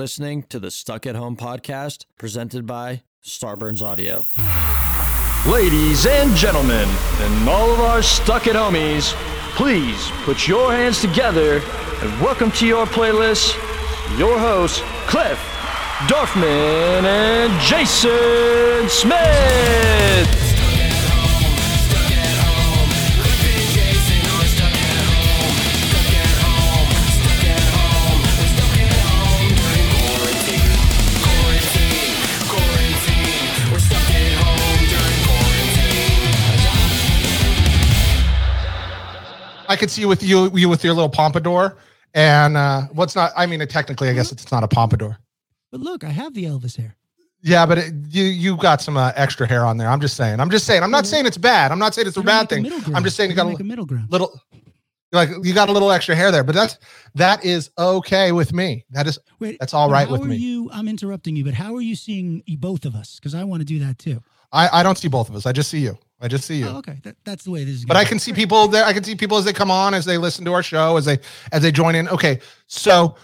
Listening to the Stuck at Home podcast presented by Starburns Audio. Ladies and gentlemen, and all of our stuck at homies, please put your hands together and welcome to your playlist your hosts, Cliff, Dorfman, and Jason Smith. I could see with you you with your little pompadour and uh what's not I mean technically I guess it's not a pompadour. But look, I have the Elvis hair. Yeah, but it, you you got some uh, extra hair on there. I'm just saying. I'm just saying. I'm not saying it's bad. I'm not saying it's a bad thing. I'm just saying you got a, a middle ground. little like you got a little extra hair there, but that's that is okay with me. That is Wait, that's all right how with are me. You, I'm interrupting you, but how are you seeing both of us? Because I want to do that too. I I don't see both of us. I just see you. I just see you. Oh, okay, that, that's the way this is. but I can see people there. I can see people as they come on, as they listen to our show, as they as they join in. Okay, so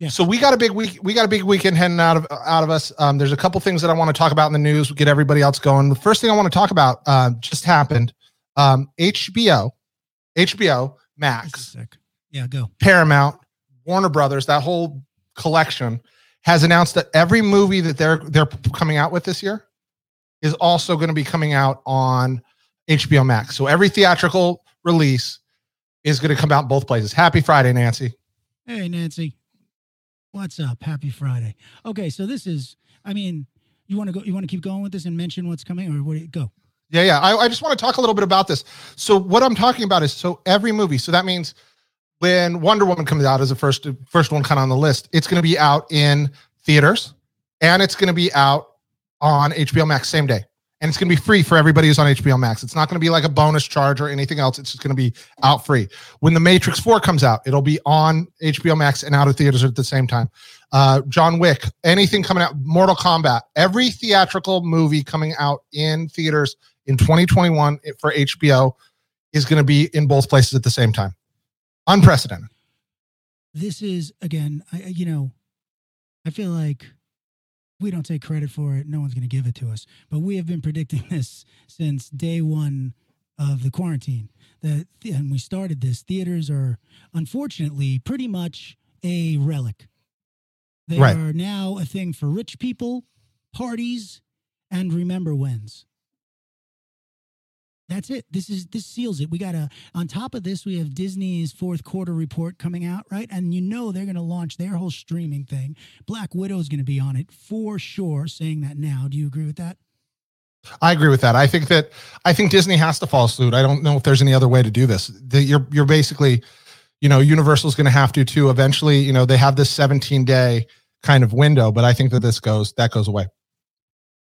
Yeah. so we got a big week. We got a big weekend heading out of out of us. Um, there's a couple things that I want to talk about in the news. Get everybody else going. The first thing I want to talk about uh, just happened. Um, HBO, HBO Max, sick. Yeah, go. Paramount, Warner Brothers, that whole collection has announced that every movie that they're they're coming out with this year is also going to be coming out on HBO Max. So every theatrical release is going to come out in both places. Happy Friday, Nancy. Hey, Nancy, what's up? Happy Friday. Okay, so this is. I mean, you want to go? You want to keep going with this and mention what's coming, or what? Do you, go. Yeah, yeah. I, I just want to talk a little bit about this. So what I'm talking about is so every movie. So that means when Wonder Woman comes out as the first first one kind of on the list, it's going to be out in theaters and it's going to be out on HBO Max same day. And it's going to be free for everybody who's on HBO Max. It's not going to be like a bonus charge or anything else. It's just going to be out free. When The Matrix 4 comes out, it'll be on HBO Max and out of theaters at the same time. Uh, John Wick, anything coming out, Mortal Kombat, every theatrical movie coming out in theaters in 2021 for HBO is going to be in both places at the same time. Unprecedented. This is again. I you know, I feel like we don't take credit for it. No one's going to give it to us. But we have been predicting this since day one of the quarantine. That and we started this. Theaters are unfortunately pretty much a relic. They Right. are now a thing for rich people, parties, and remember whens. That's it. This is this seals it. We got a on top of this, we have Disney's fourth quarter report coming out, right? And you know they're going to launch their whole streaming thing. Black Widow is going to be on it for sure. Saying that now, do you agree with that? I agree with that. I think that I think Disney has to follow suit. I don't know if there's any other way to do this. The, you're you're basically, you know, Universal's going to have to too. Eventually, you know, they have this 17 day kind of window, but I think that this goes that goes away.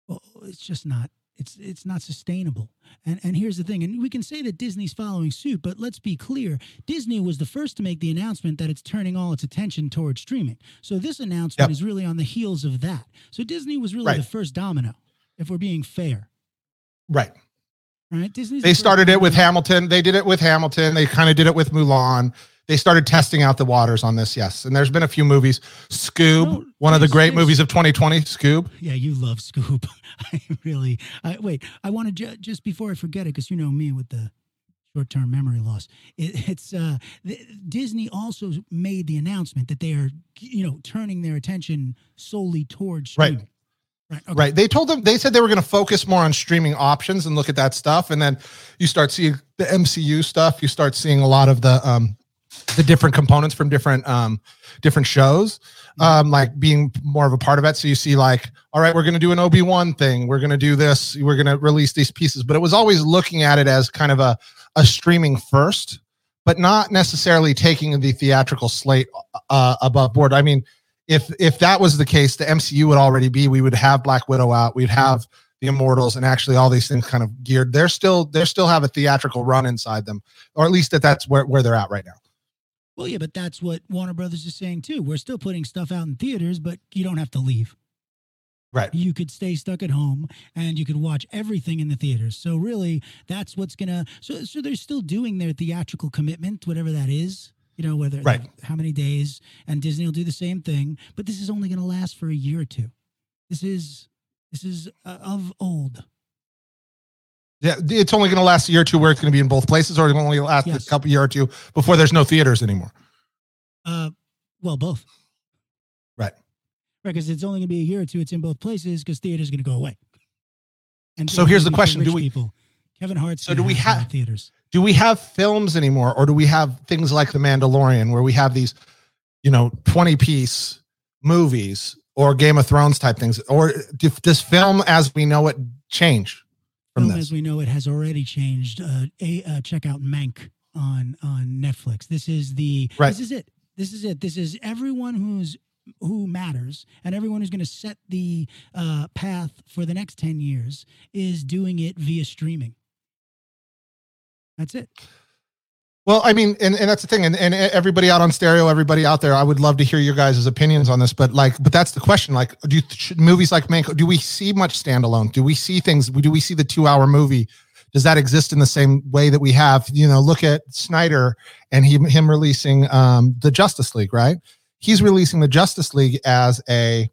Well, it's just not. It's it's not sustainable. And and here's the thing. And we can say that Disney's following suit, but let's be clear. Disney was the first to make the announcement that it's turning all its attention towards streaming. So this announcement Yep. is really on the heels of that. So Disney was really Right. the first domino, if we're being fair. Right. Right? Disney's They started it with. Hamilton. They did it with Hamilton. They kind of did it with Mulan. They started testing out the waters on this. Yes, and there's been a few movies. Scoob, No, one of the great movies of 2020. Scoob. Yeah, you love Scoob. I really. I, wait, I want to ju- just before I forget it, because you know me with the short-term memory loss. It, it's uh, the, Disney also made the announcement that they are, you know, turning their attention solely towards streaming. Right. Okay. Right. They told them they said they were going to focus more on streaming options and look at that stuff. And then you start seeing the MCU stuff. You start seeing a lot of the um the different components from different um different shows um like being more of a part of it. So you see like, all right, we're going to do an Obi-Wan thing. We're going to do this. We're going to release these pieces. But it was always looking at it as kind of a a streaming first, but not necessarily taking the theatrical slate uh above board. I mean, if if that was the case, the MCU would already be. We would have Black Widow out. We'd mm-hmm. have the Immortals, and actually all these things kind of geared. They're still they still have a theatrical run inside them, or at least that that's where where they're at right now. Well, yeah, but that's what Warner Brothers is saying too. We're still putting stuff out in theaters, but you don't have to leave. Right. You could stay stuck at home and you could watch everything in the theaters. So really, that's what's gonna. So so they're still doing their theatrical commitment, whatever that is. You know, whether Right. how many days, and Disney will do the same thing. But this is only going to last for a year or two. This is this is uh, of old. Yeah, it's only going to last a year or two where it's going to be in both places, or it's only last Yes. a couple year or two before there's no theaters anymore. Uh, well, both. Right. Right, because it's only going to be a year or two. It's in both places because theaters going to go away. And So here's the gonna be for question, do we- People. Kevin Hart's. So do we have theaters? Do we have films anymore, or do we have things like The Mandalorian where we have these, you know, 20 piece movies or Game of Thrones type things? Or does film as we know it change from Film, this? as we know it, has already changed. Uh, a uh, check out Mank on on Netflix. This is the. Right. This is it. This is it. This is everyone who's who matters and everyone who's going to set the uh, path for the next ten years is doing it via streaming. That's it. Well, I mean, and, and that's the thing, and, and everybody out on stereo, everybody out there, I would love to hear your guys' opinions on this. But like, but that's the question. Like, do you, should movies like Manco, Do we see much standalone? Do we see things? Do we see the two-hour movie? Does that exist in the same way that we have? You know, look at Snyder and he, him releasing um, the Justice League. Right? He's releasing the Justice League as a,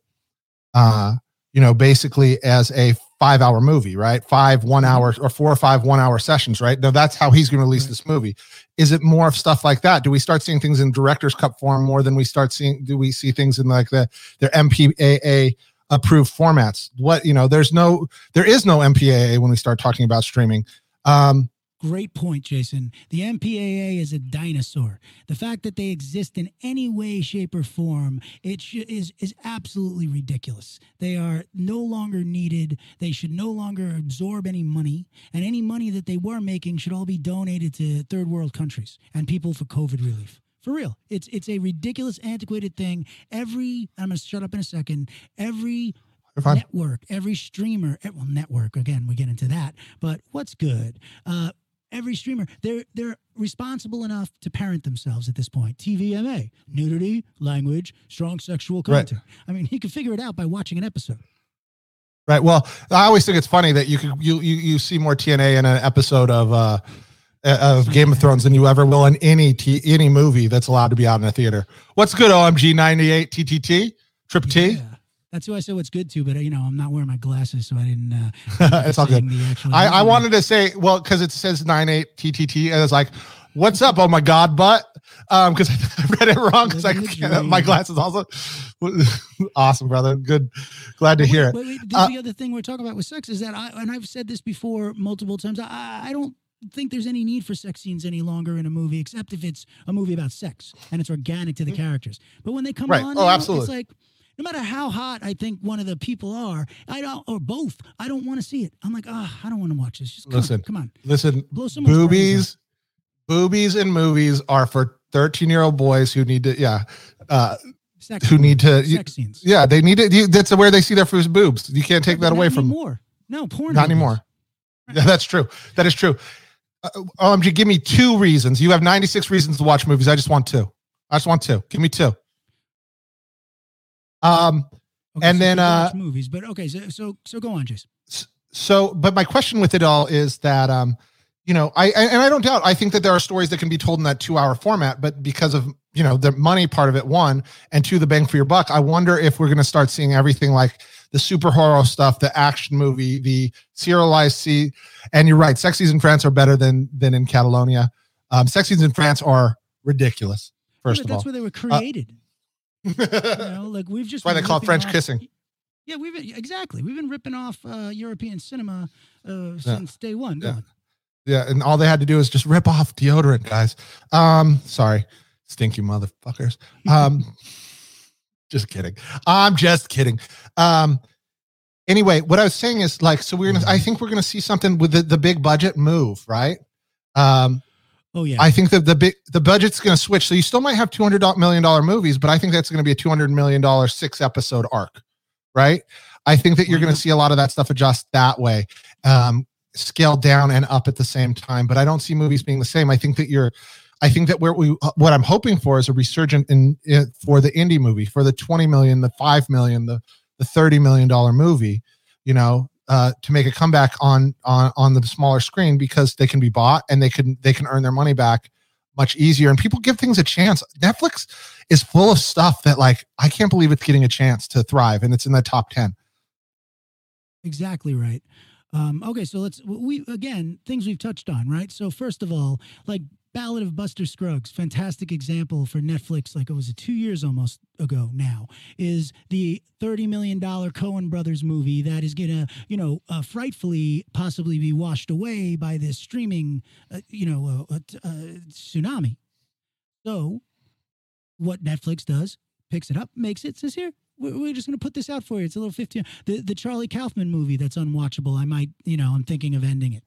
uh, you know, basically as a five-hour movie. Right? Five one-hour or four or five one-hour sessions. Right? Now that's how he's going to release this movie is it more of stuff like that do we start seeing things in director's cut form more than we start seeing do we see things in like the their mpaa approved formats what you know there's no there is no mpaa when we start talking about streaming um Great point, Jason. The MPAA is a dinosaur. The fact that they exist in any way, shape, or form it sh- is is absolutely ridiculous. They are no longer needed. They should no longer absorb any money, and any money that they were making should all be donated to third world countries and people for COVID relief. For real, it's it's a ridiculous, antiquated thing. Every I'm gonna shut up in a second. Every network, every streamer, eh, well, network again, we get into that. But what's good? Uh, every streamer, they're they're responsible enough to parent themselves at this point. TVMA, nudity, language, strong sexual Right. content. I mean, he could figure it out by watching an episode. right well i always think it's funny that you could you you, you see more tna in an episode of uh of game of thrones than you ever will in any t any movie that's allowed to be out in a theater what's good omg 98 ttt trip t Yeah. That's who I said what's good to, but uh, you know, I'm not wearing my glasses, so I didn't. Uh, it's all good saying the actual I, I wanted to say, well, because it says 98 TTT, and it's like, what's up? Oh my God, but um, because I read it wrong because I can't, my glasses also awesome, brother. Good, glad to But hear it. wait, wait, Uh, the other thing we're talking about with sex is that I and I've said this before multiple times. I, I don't think there's any need for sex scenes any longer in a movie, except if it's a movie about sex and it's organic to the characters. But when they come Right. on, Oh, now, absolutely. it's like no matter how hot I think one of the people are, I don't or both, I don't want to see it. I'm like, ah, I don't want to watch this. Just come Listen, on, come on, Listen, blow brains boobies, boobies, and movies are for 13 year old boys who need to, yeah, uh. Sex who need to, you- sex scenes. yeah, they need it. You, that's where they see their first boobs. You can't take But that away from them. anymore. No porn. Not movies. anymore. Yeah, that's true. That is true. Uh, OMG, give me two reasons. You have 96 reasons to watch movies. I just want two. I just want two. Give me two. Um, Okay, And so then, uh, movies, but okay, so so so go on, Jason. so, but my question with it all is that, um, you know, I, I- and I don't doubt, I think that there are stories that can be told in that two hour format, but because of, you know, the money part of it, one, and two, the bang for your buck, I wonder if we're going to start seeing everything like the super horror stuff, the action movie, the serialized C. And you're right, sex scenes in France are better than, than in Catalonia. Um, sex scenes in France are ridiculous, first Yeah, of that's all. where they were created. You know, like we've just why they call it French off- kissing. Yeah, we've been, exactly. We've been ripping off uh, European cinema uh, Yeah. since day one. Yeah. Yeah, and all they had to do is just rip off deodorant, guys. Um, sorry, stinky motherfuckers. Um, just kidding. I'm just kidding. Um, anyway, what I was saying is like, so we're gonna. I think we're gonna see something with the the big budget move, right? Um, Oh yeah. I think that the big the budget's going to switch. So you still might have two hundred million dollar movies, but I think that's going to be a two hundred million dollar six episode arc, right? I think that you're going to mm-hmm. see a lot of that stuff adjust that way, um, scale down and up at the same time. But I don't see movies being the same. I think that you're, I think that where we uh, what I'm hoping for is a resurgent in, in for the indie movie for the twenty million, the five million, the the thirty million dollar movie. You know, uh, to make a comeback on on on the smaller screen because they can be bought and they can they can earn their money back much easier. And people give things a chance. Netflix is full of stuff that like i can't believe it's getting a chance to thrive and it's in the top 10 exactly right. Um, okay so let's we again things we've touched on right? So first of all like Ballad of Buster Scruggs, fantastic example for Netflix, like it was two years almost ago now, is the $30 million Coen Brothers movie that is going to, you know, uh, frightfully possibly be washed away by this streaming, uh, you know, uh, uh, uh tsunami. So, what Netflix does, picks it up, makes it, says, here, we're just going to put this out for you. It's a little 15. The, the Charlie Kaufman movie that's unwatchable, I might, you know, I'm thinking of ending it.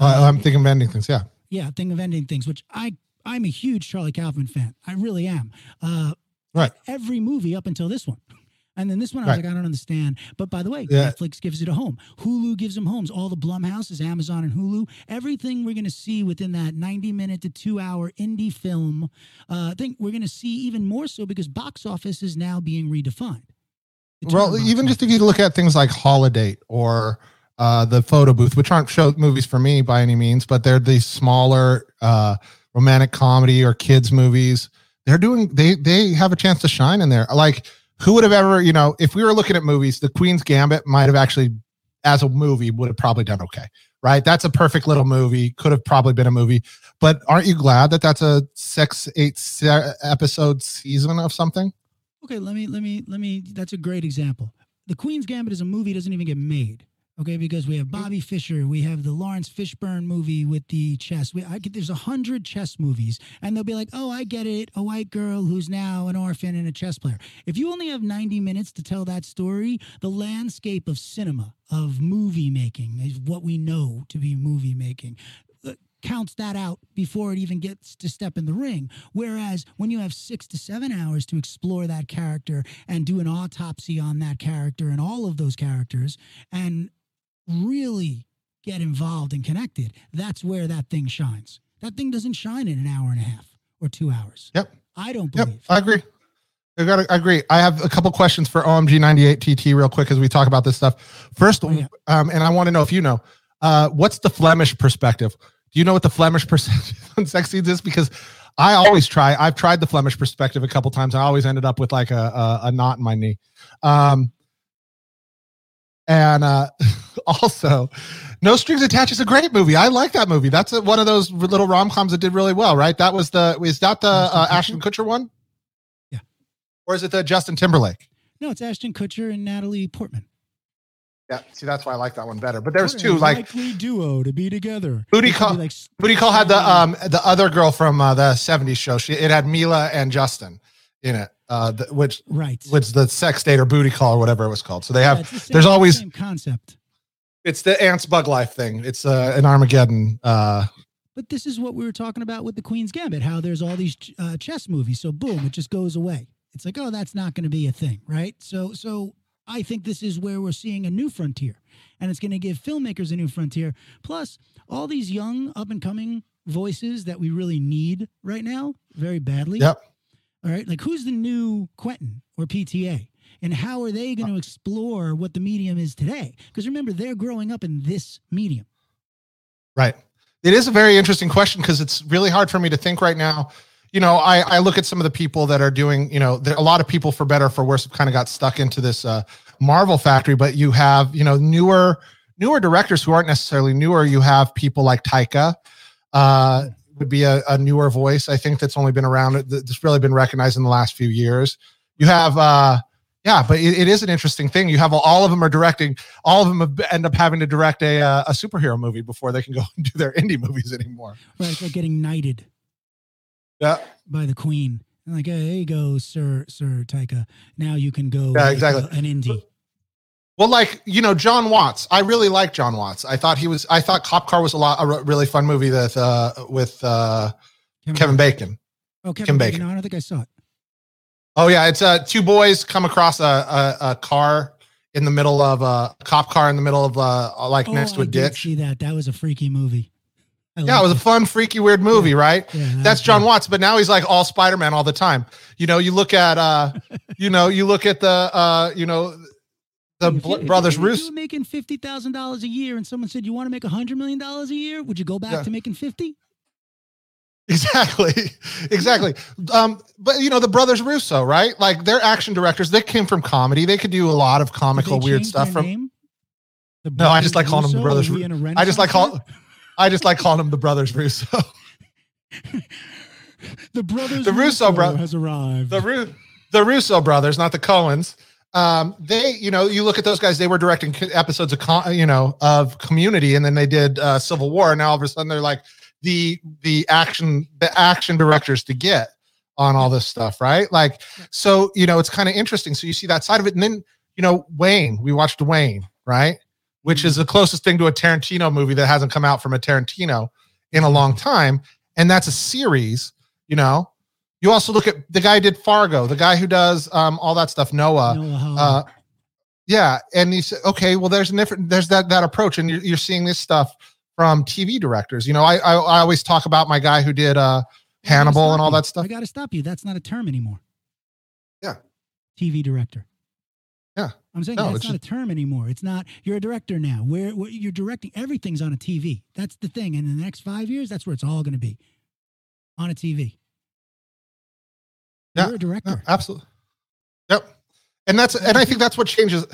I'm thinking of ending things, yeah yeah, thing of ending things, which I I'm a huge Charlie Kaufman fan. I really am. Uh, right. Every movie up until this one. And then this one, I was right. like, I don't understand. But by the way, yeah. Netflix gives it a home. Hulu gives them homes. All the Blumhouses, Amazon and Hulu, everything we're going to see within that 90 minute to two hour indie film, uh, I think we're going to see even more so because box office is now being redefined. Well, even just if you look at things like Holiday or uh, the photo booth, which aren't show movies for me by any means, but they're these smaller uh, romantic comedy or kids movies. They're doing they they have a chance to shine in there. Like who would have ever, you know, if we were looking at movies, The Queen's Gambit might have actually, as a movie, would have probably done okay, right? That's a perfect little movie. Could have probably been a movie, but aren't you glad that that's a six eight episode season of something? Okay, let me let me let me. That's a great example. The Queen's Gambit is a movie doesn't even get made. Okay, because we have Bobby Fischer, we have the Laurence Fishburne movie with the chess. We, I get there's a hundred chess movies, and they'll be like, "Oh, I get it, a white girl who's now an orphan and a chess player." If you only have 90 minutes to tell that story, the landscape of cinema, of movie making, is what we know to be movie making uh, counts that out before it even gets to step in the ring. Whereas when you have six to seven hours to explore that character and do an autopsy on that character and all of those characters, and really get involved and connected, that's where that thing shines. That thing doesn't shine in an hour and a half or two hours. Yep. I don't believe. Yep, I agree. I got to agree. I have a couple questions for OMG 98 TT real quick as we talk about this stuff. First, oh, yeah. um, and I want to know if you know, uh, what's the Flemish perspective? Do you know what the Flemish perspective on sex scenes is? Because I always try. I've tried the Flemish perspective a couple times. I always ended up with like a, a, a knot in my knee. Um, and uh, also, No Strings Attached is a great movie. I like that movie. That's a, one of those little rom coms that did really well, right? That was the is that the uh, Ashton Kutcher one? Yeah. Or is it the Justin Timberlake? No, it's Ashton Kutcher and Natalie Portman. Yeah, see, that's why I like that one better. But there's two like likely duo to be together. Booty Call. Like, Booty Call had the um the other girl from uh, the '70s show. She it had Mila and Justin in it uh, the, which right, which the sex date or booty call or whatever it was called. So they have. Yeah, the same, there's always same concept. It's the ants bug life thing. It's uh, an Armageddon. Uh, but this is what we were talking about with the Queen's Gambit. How there's all these uh, chess movies. So boom, it just goes away. It's like, oh, that's not going to be a thing, right? So, so I think this is where we're seeing a new frontier, and it's going to give filmmakers a new frontier. Plus, all these young, up and coming voices that we really need right now, very badly. Yep all right. Like who's the new Quentin or PTA? And how are they going to explore what the medium is today? Because remember, they're growing up in this medium. Right. It is a very interesting question because it's really hard for me to think right now. You know, I, I look at some of the people that are doing, you know, there, a lot of people for better or for worse have kind of got stuck into this uh, Marvel factory, but you have, you know, newer newer directors who aren't necessarily newer. You have people like Taika, uh, would be a, a, newer voice. I think that's only been around that's really been recognized in the last few years. You have, uh, yeah, but it, it is an interesting thing. You have all of them are directing. All of them have, end up having to direct a uh, a superhero movie before they can go and do their indie movies anymore. Right, it's like getting knighted. Yeah. By the queen. like, hey, there you go, Sir Sir Taika. Now you can go. Yeah, exactly. an indie. Well, like you know, John Watts. I really like John Watts. I thought he was. I thought Cop Car was a lot a really fun movie that uh, with uh, Kevin Bacon. Oh, Kevin Kim Bacon. Bacon. No, I don't think I saw it. Oh yeah, it's uh two boys come across a a, a car in the middle of a cop car in the middle of uh like oh, next to I a did ditch. See that? That was a freaky movie. I Yeah, it was a fun, freaky, weird movie, right? Yeah, that That's John. Watts, but now he's like all Spider Man all the time. You know, you look at uh, you know, you look at the uh, you know, the If you- bl- if you- brothers if you Russo. were making fifty thousand dollars a year, and someone said you want to make a hundred million dollars a year, would you go back Yeah. to making fifty? Exactly, exactly. Um, but you know, the brothers Russo, right? Like they're action directors. They came from comedy. They could do a lot of comical, weird stuff. From No, I just like calling them the brothers Ru- I just like call, I just like calling them the brothers Russo. the brothers. the Russo bro- has arrived. the Ru- the Russo brothers, not the Coens. Um, they, you know, you look at those guys. They were directing episodes of, con- you know, of Community, and then they did uh, Civil War. And now all of a sudden, they're like the the action the action directors to get on all this stuff, right? Like, so you know, it's kind of interesting. So you see that side of it, and then you know, Wayne. We watched Wayne, right? Which is the closest thing to a Tarantino movie that hasn't come out from a Tarantino in a long time, and that's a series. You know, you also look at the guy who did Fargo, the guy who does um, all that stuff, Noah. Noah Uh, yeah, and you say, okay, well, there's a different, there's that that approach, and you're, you're seeing this stuff from TV directors. You know, I, I I always talk about my guy who did uh, Hannibal and all you. that stuff. I got to stop you. That's not a term anymore. Yeah. TV director. Yeah. I'm saying No, that's it's not a term anymore. It's not. You're a director now. Where, where you're directing everything's on a TV. That's the thing. And in the next five years, that's where it's all going to be, on a TV. Yeah, You're a director. Yeah, absolutely. Yep. And that's and I think that's what changes,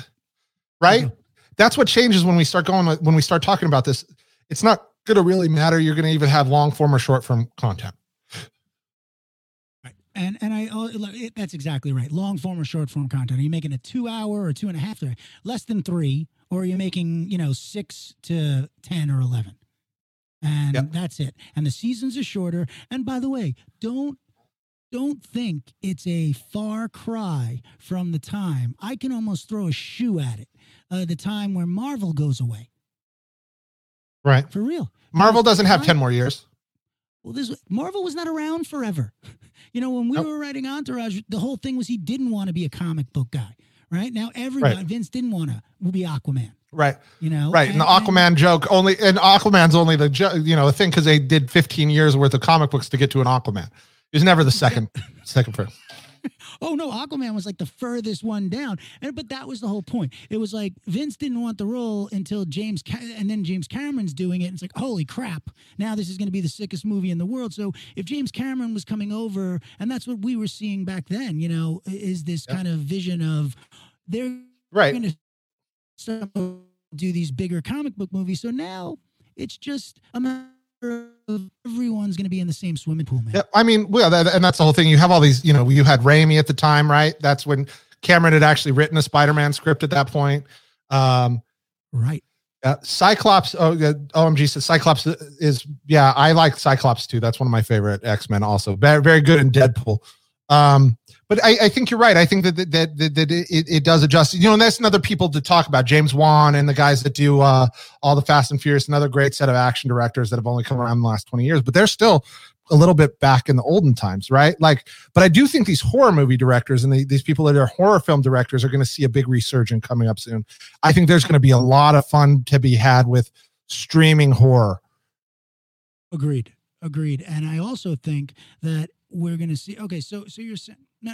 right? Mhm. That's what changes when we start going when we start talking about this. It's not going to really matter. You're going to even have long form or short form content. Right. And and I oh, it, that's exactly right. Long form or short form content. Are you making a two hour or two and a half? Hour? Less than three, or are you making you know six to ten or eleven? And Yep. that's it. And the seasons are shorter. And by the way, don't don't think it's a far cry from the time. I can almost throw a shoe at it. Uh, the time where Marvel goes away Right. for real. Marvel doesn't have I- 10 more years. Well, this Marvel was not around forever. You know, when we Nope. were writing Entourage, the whole thing was he didn't want to be a comic book guy. Right now, everybody Right. Vince didn't want to be Aquaman. Right. You know, Right. And the Aquaman joke only, and Aquaman's only the, jo- you know, the thing because they did 15 years worth of comic books to get to an Aquaman. He was never the second, second first. oh no, Aquaman was like the furthest one down. And but that was the whole point. It was like Vince didn't want the role until James, Ca- and then James Cameron's doing it. And it's like, holy crap! Now this is going to be the sickest movie in the world. So if James Cameron was coming over, and that's what we were seeing back then, you know, is this Yeah. kind of vision of they're Right. going to start to do these bigger comic book movies. So now it's just a everyone's going to be in the same swimming pool, man. Yeah, I mean, well, that, and that's the whole thing. You have all these, you know, you had Raimi at the time, right? That's when Cameron had actually written a Spider-Man script at that point. Um, Right. uh, Cyclops, oh, uh, OMG says Cyclops is, yeah, I like Cyclops too. That's one of my favorite X-Men also. Very, very good in Deadpool. Um, but I, I think you're right. I think that that that, that, it, it does adjust. You know, and that's another people to talk about. James Wan and the guys that do uh, all the Fast and Furious, another great set of action directors that have only come around in the last 20 years, but they're still a little bit back in the olden times, right? Like, but I do think these horror movie directors and the, these people that are horror film directors are going to see a big resurgence coming up soon. I think there's going to be a lot of fun to be had with streaming horror. Agreed. Agreed. And I also think that we're going to see. Okay, so so you're saying no.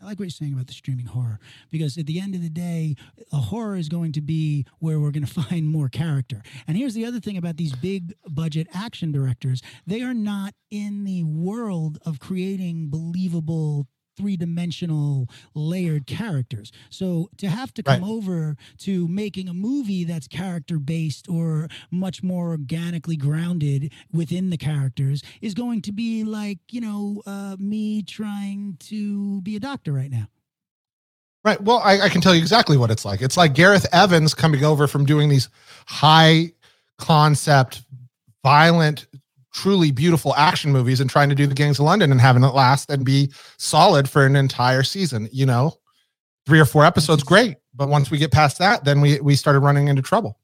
I like what you're saying about the streaming horror because at the end of the day, a horror is going to be where we're going to find more character. And here's the other thing about these big budget action directors: they are not in the world of creating believable three-dimensional layered characters so to have to come Right. over to making a movie that's character based or much more organically grounded within the characters is going to be like you know uh, me trying to be a doctor right now Right. Well, I, I can tell you exactly what it's like. It's like Gareth Evans coming over from doing these high concept, violent, truly beautiful action movies and trying to do the Gangs of London and having it last and be solid for an entire season. You know, three or four episodes great but once we get past that, then we we started running into trouble.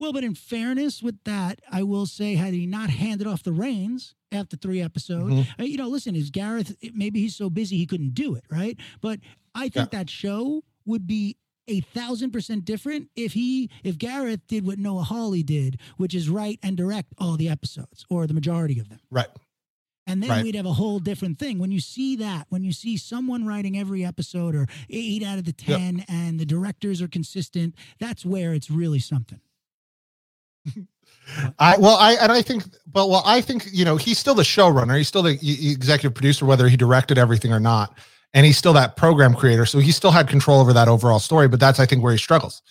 Well, but in fairness with that, I will say, had he not handed off the reins after three episodes, Mhm. uh, you know, listen, is Gareth, maybe he's so busy he couldn't do it, right? But I think that show would be a thousand percent different if he, if Gareth did what Noah Hawley did, which is write and direct all the episodes or the majority of them. Right. And then Right. we'd have a whole different thing. When you see that, when you see someone writing every episode or eight out of the Yep. 10 and the directors are consistent, that's where it's really something. I well, I and I think, but well, I think you know he's still the showrunner. He's still the executive producer, whether he directed everything or not, and he's still that program creator. So he still had control over that overall story. But that's I think where he struggles.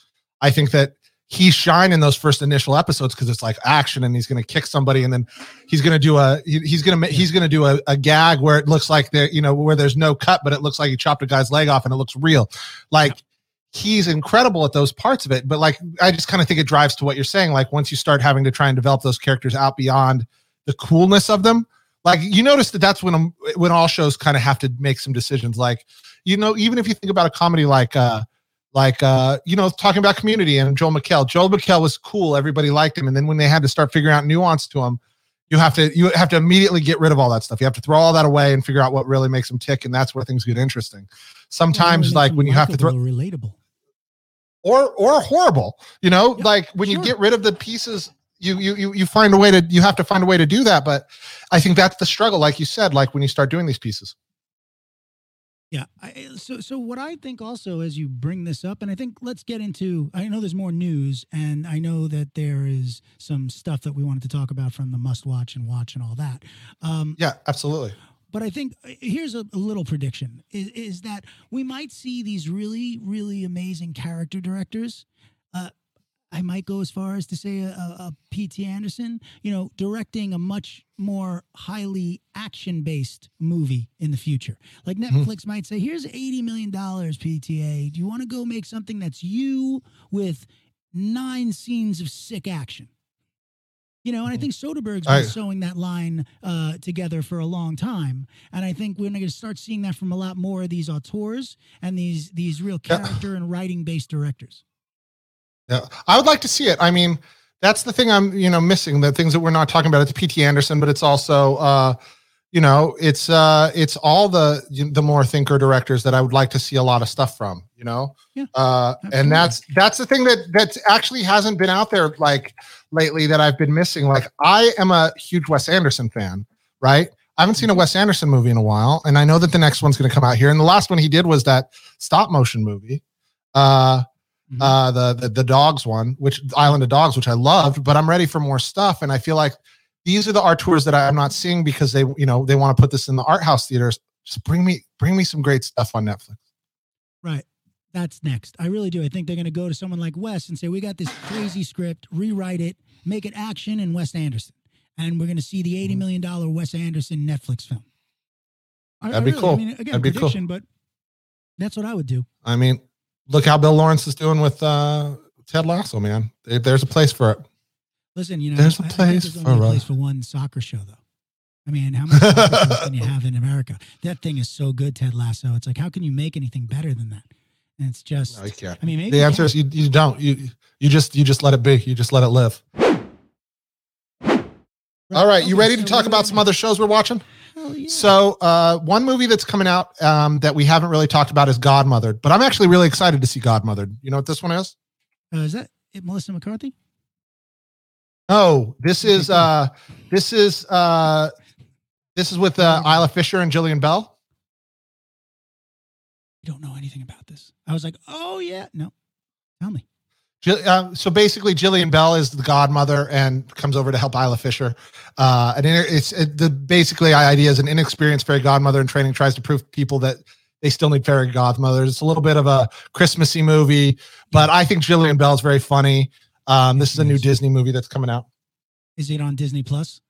I think that he shined in those first initial episodes because it's like action, and he's going to kick somebody, and then he's going to do a he's going to he's going to do a, a gag where it looks like there you know where there's no cut, but it looks like he chopped a guy's leg off, and it looks real. Like he's incredible at those parts of it but like i just kind of think it drives to what you're saying like once you start having to try and develop those characters out beyond the coolness of them like you notice that that's when um, when all shows kind of have to make some decisions. Like you know even if you think about a comedy like uh like uh you know talking about community and joel mchale joel mchale was cool everybody liked him and then when they had to start figuring out nuance to him you have to you have to immediately get rid of all that stuff. You have to throw all that away and figure out what really makes them tick and that's where things get interesting. Sometimes like when you have to throw relatable. or or horrible you know? Like when you get rid of the pieces you, you you you find a way to you have to find a way to do that but i think that's the struggle like you said like when you start doing these pieces Yeah. I, so, so what I think also as you bring this up, and I think let's get into. I know there's more news, and I know that there is some stuff that we wanted to talk about from the must watch and watch and all that. Um, yeah absolutely but I think uh, here's a, a little prediction: is, is that we might see these really, really amazing character directors. I might go as far as to say a, a, a P.T. Anderson, you know, directing a much more highly action-based movie in the future. Like Netflix might say, "Here's eighty million dollars, PTA. Do you want to go make something that's you with nine scenes of sick action?" You know, and I think Soderbergh's been I- sewing that line uh, together for a long time, and I think we're going to start seeing that from a lot more of these auteurs and these these real character and writing based directors. Yeah. I would like to see it. I mean that's the thing i'm you know missing the things that we're not talking about it's pt anderson but it's also uh you know it's uh it's all the the more thinker directors that i would like to see a lot of stuff from you know? Yeah, uh absolutely. and that's that's the thing that that actually hasn't been out there like lately that i've been missing. Like i am a huge wes anderson fan right? I haven't seen a wes anderson movie in a while and i know that the next one's going to come out here and the last one he did was that stop motion movie. Uh Mhm. uh the, the the dogs one which island of dogs which i loved but i'm ready for more stuff and i feel like these are the auteurs that i'm not seeing because they you know they want to put this in the art house theaters just bring me bring me some great stuff on netflix Right. That's next. I really do. I think they're going to go to someone like Wes and say, "We got this crazy script, rewrite it, make it action and Wes Anderson." And we're going to see the eighty Mhm. million dollar Wes Anderson Netflix film. I- I That'd be really- cool. I mean, again, That'd be cool. prediction, but that's what I would do. i mean look how bill lawrence is doing with uh ted lasso man. There's a place for it. Listen, you know, There's a I- I think place there's only a place for one soccer show, though. I mean, how many soccer shows can you have in America? That thing is so good, Ted Lasso. It's like, how can you make anything better than that? And it's just, no you I mean, maybe the you answer is you, you don't. You you just you just let it be. You just let it live. All right you Okay, ready to talk about some other shows we're watching Yeah. So, uh, one movie that's coming out um, that we haven't really talked about is Godmothered, but I'm actually really excited to see Godmothered. You know what this one is? Uh, is that it, Melissa McCarthy? Oh, this is uh, this is uh, this is with uh, Isla Fisher and Jillian Bell. I don't know anything about this. I was like, oh yeah, no, tell me. Uh, so basically, Jillian Bell is the godmother and comes over to help Isla Fisher. Uh, and it- it's it, the basically idea is an inexperienced fairy godmother in training tries to prove people that they still need fairy godmothers. It's a little bit of a Christmassy movie, but I think Jillian Bell is very funny. Um, this is a new Disney movie that's coming out Is it on Disney Plus?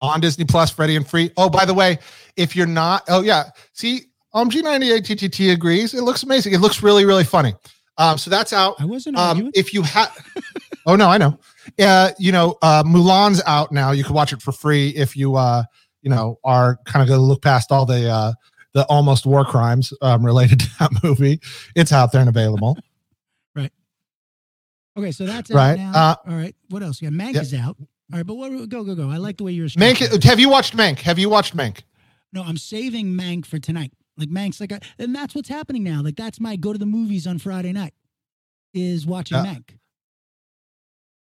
on Disney Plus, Freddie and Free. Oh, by the way, if you're not, oh yeah, see, um, G98TTT agrees. It looks amazing. It looks really, really funny. Um, so that's out. I wasn't Um, if you have, oh no, I know. Uh, you know, uh, Mulan's out now. You can watch it for free if you, uh, you know, are kind of going to look past all the uh, the almost war crimes um, related to that movie. It's out there and available. Right. Okay, so that's Right, now. uh, All right, what else? Yeah, Mank yeah. is out. All right, but what? Go go go! I like the way you're. Mank. Have you watched Mank? Have you watched Mank? No, I'm saving Mank for tonight. Like Manx, like, a, and that's what's happening now. Like that's my go to the movies on Friday night, is watching Yeah. Mank.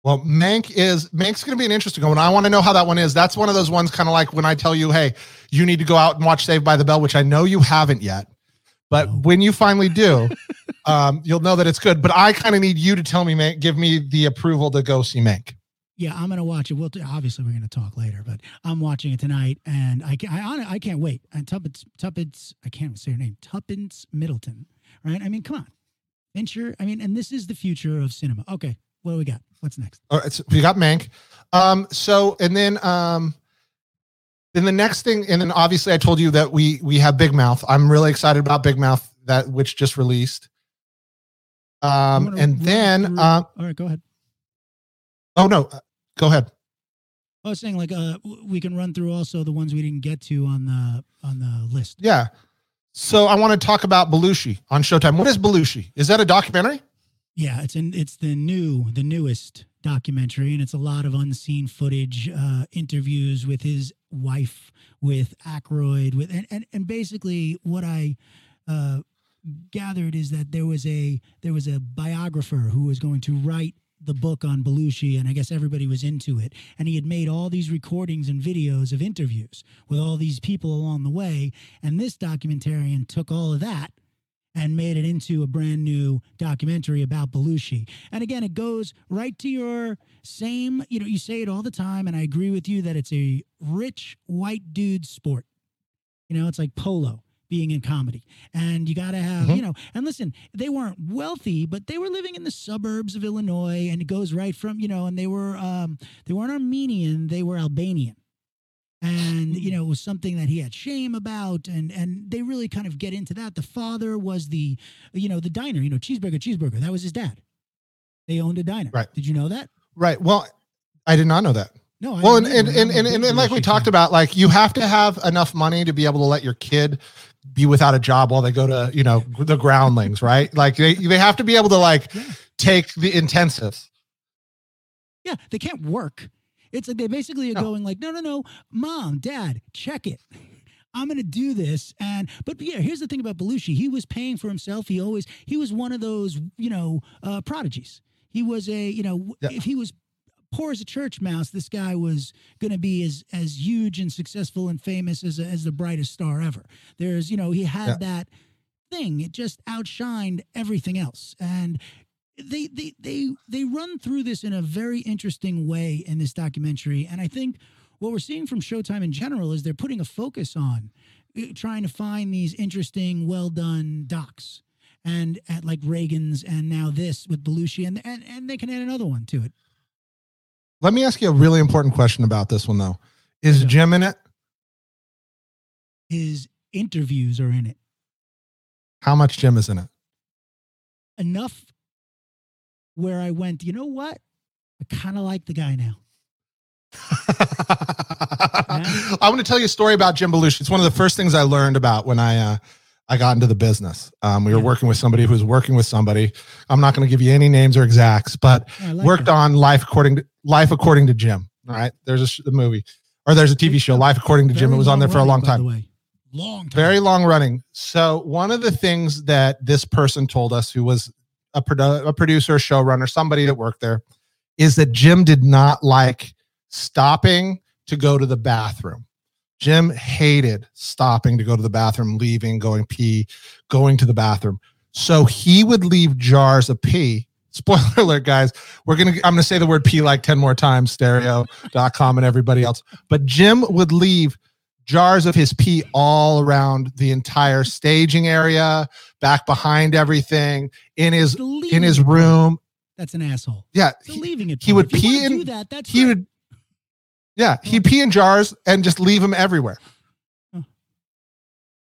Well, Mank is Mank's going to be an interesting one. I want to know how that one is. That's one of those ones, kind of like when I tell you, "Hey, you need to go out and watch Saved by the Bell," which I know you haven't yet, but No. when you finally do, um, you'll know that it's good. But I kind of need you to tell me, Mank, give me the approval to go see Mank. Yeah, I'm gonna watch it. We'll obviously we're gonna talk later, but I'm watching it tonight, and I can, I, I can't wait. And Tuppence Tuppence I can't say her name Tuppence Middleton, right? I mean, come on, Fincher. I mean, and this is the future of cinema. Okay, what do we got? What's next? All right, so we got Mank. Um, so and then um then the next thing, and then obviously I told you that we we have Big Mouth. I'm really excited about Big Mouth that which just released. Um, and then uh, all right, go ahead. oh no, uh, go ahead. I was saying like uh we can run through also the ones we didn't get to on the on the list. Yeah. So I want to talk about Belushi on Showtime. What is Belushi? Is that a documentary? Yeah, it's in it's the new the newest documentary, and it's a lot of unseen footage, uh, interviews with his wife, with Aykroyd, with and and, and basically what I uh, gathered is that there was a there was a biographer who was going to write the book on Belushi, and I guess everybody was into it. And he had made all these recordings and videos of interviews with all these people along the way. And this documentarian took all of that and made it into a brand new documentary about Belushi. And again, it goes right to your same, you know, you say it all the time, and I agree with you that it's a rich white dude sport. You know, it's like polo being in comedy. And you got to have, Mhm. you know, and listen, they weren't wealthy, but they were living in the suburbs of Illinois and it goes right from, you know, and they were um they weren't Armenian, they were Albanian. And you know, it was something that he had shame about and and they really kind of get into that. The father was the you know, the diner, you know, cheeseburger, cheeseburger. That was his dad. They owned a diner. Right. Did you know that? Right. Well, I did not know that. No, I Well, and, and, and, and, and like we talked about, like you have to have enough money to be able to let your kid be without a job while they go to, you know, the groundlings, right? Like they, they have to be able to like Yeah. take the intensives. Yeah, they can't work. It's like they basically are No. going like, no, no, no, mom, dad, check it. I'm gonna do this. And but yeah, here's the thing about Belushi. He was paying for himself. He always he was one of those, you know, uh prodigies. He was a, you know, Yeah. if he was poor as a church mouse, this guy was gonna be as as huge and successful and famous as a, as the brightest star ever. There's, you know, he had Yeah. that thing. It just outshined everything else. And they they they they run through this in a very interesting way in this documentary and i think what we're seeing from showtime in general is they're putting a focus on uh, trying to find these interesting well done docs and at like reagan's and now this with belushi and and, and they can add another one to it Let me ask you a really important question about this one though. Is. Jim in it? his interviews are in it How much Jim is in it? enough where i went you know what i kind of like the guy now I want to tell you a story about Jim Belushi. It's one of the first things I learned about when I uh, I got into the business. Um, we were Yeah. working with somebody who was working with somebody. I'm not going to give you any names or exacts, but like worked that. on Life According to Life According to Jim. All right, there's a, sh- a movie or there's a TV show, Life According to Jim. It was on there for a long running, by the time. way. long time Very long running. So one of the things that this person told us, who was a, produ- a producer, showrunner, somebody that worked there, is that Jim did not like stopping to go to the bathroom. Jim hated stopping to go to the bathroom, leaving, going pee, going to the bathroom. So he would leave jars of pee. Spoiler alert, guys. We're gonna I'm gonna say the word pee like 10 more times, stereo.com and everybody else. But Jim would leave jars of his pee all around the entire staging area, back behind everything, in his in his room. That's an asshole. Yeah, he, leaving it. he would pee in- Do that. That's he great. would yeah, he'd pee in jars and just leave them everywhere.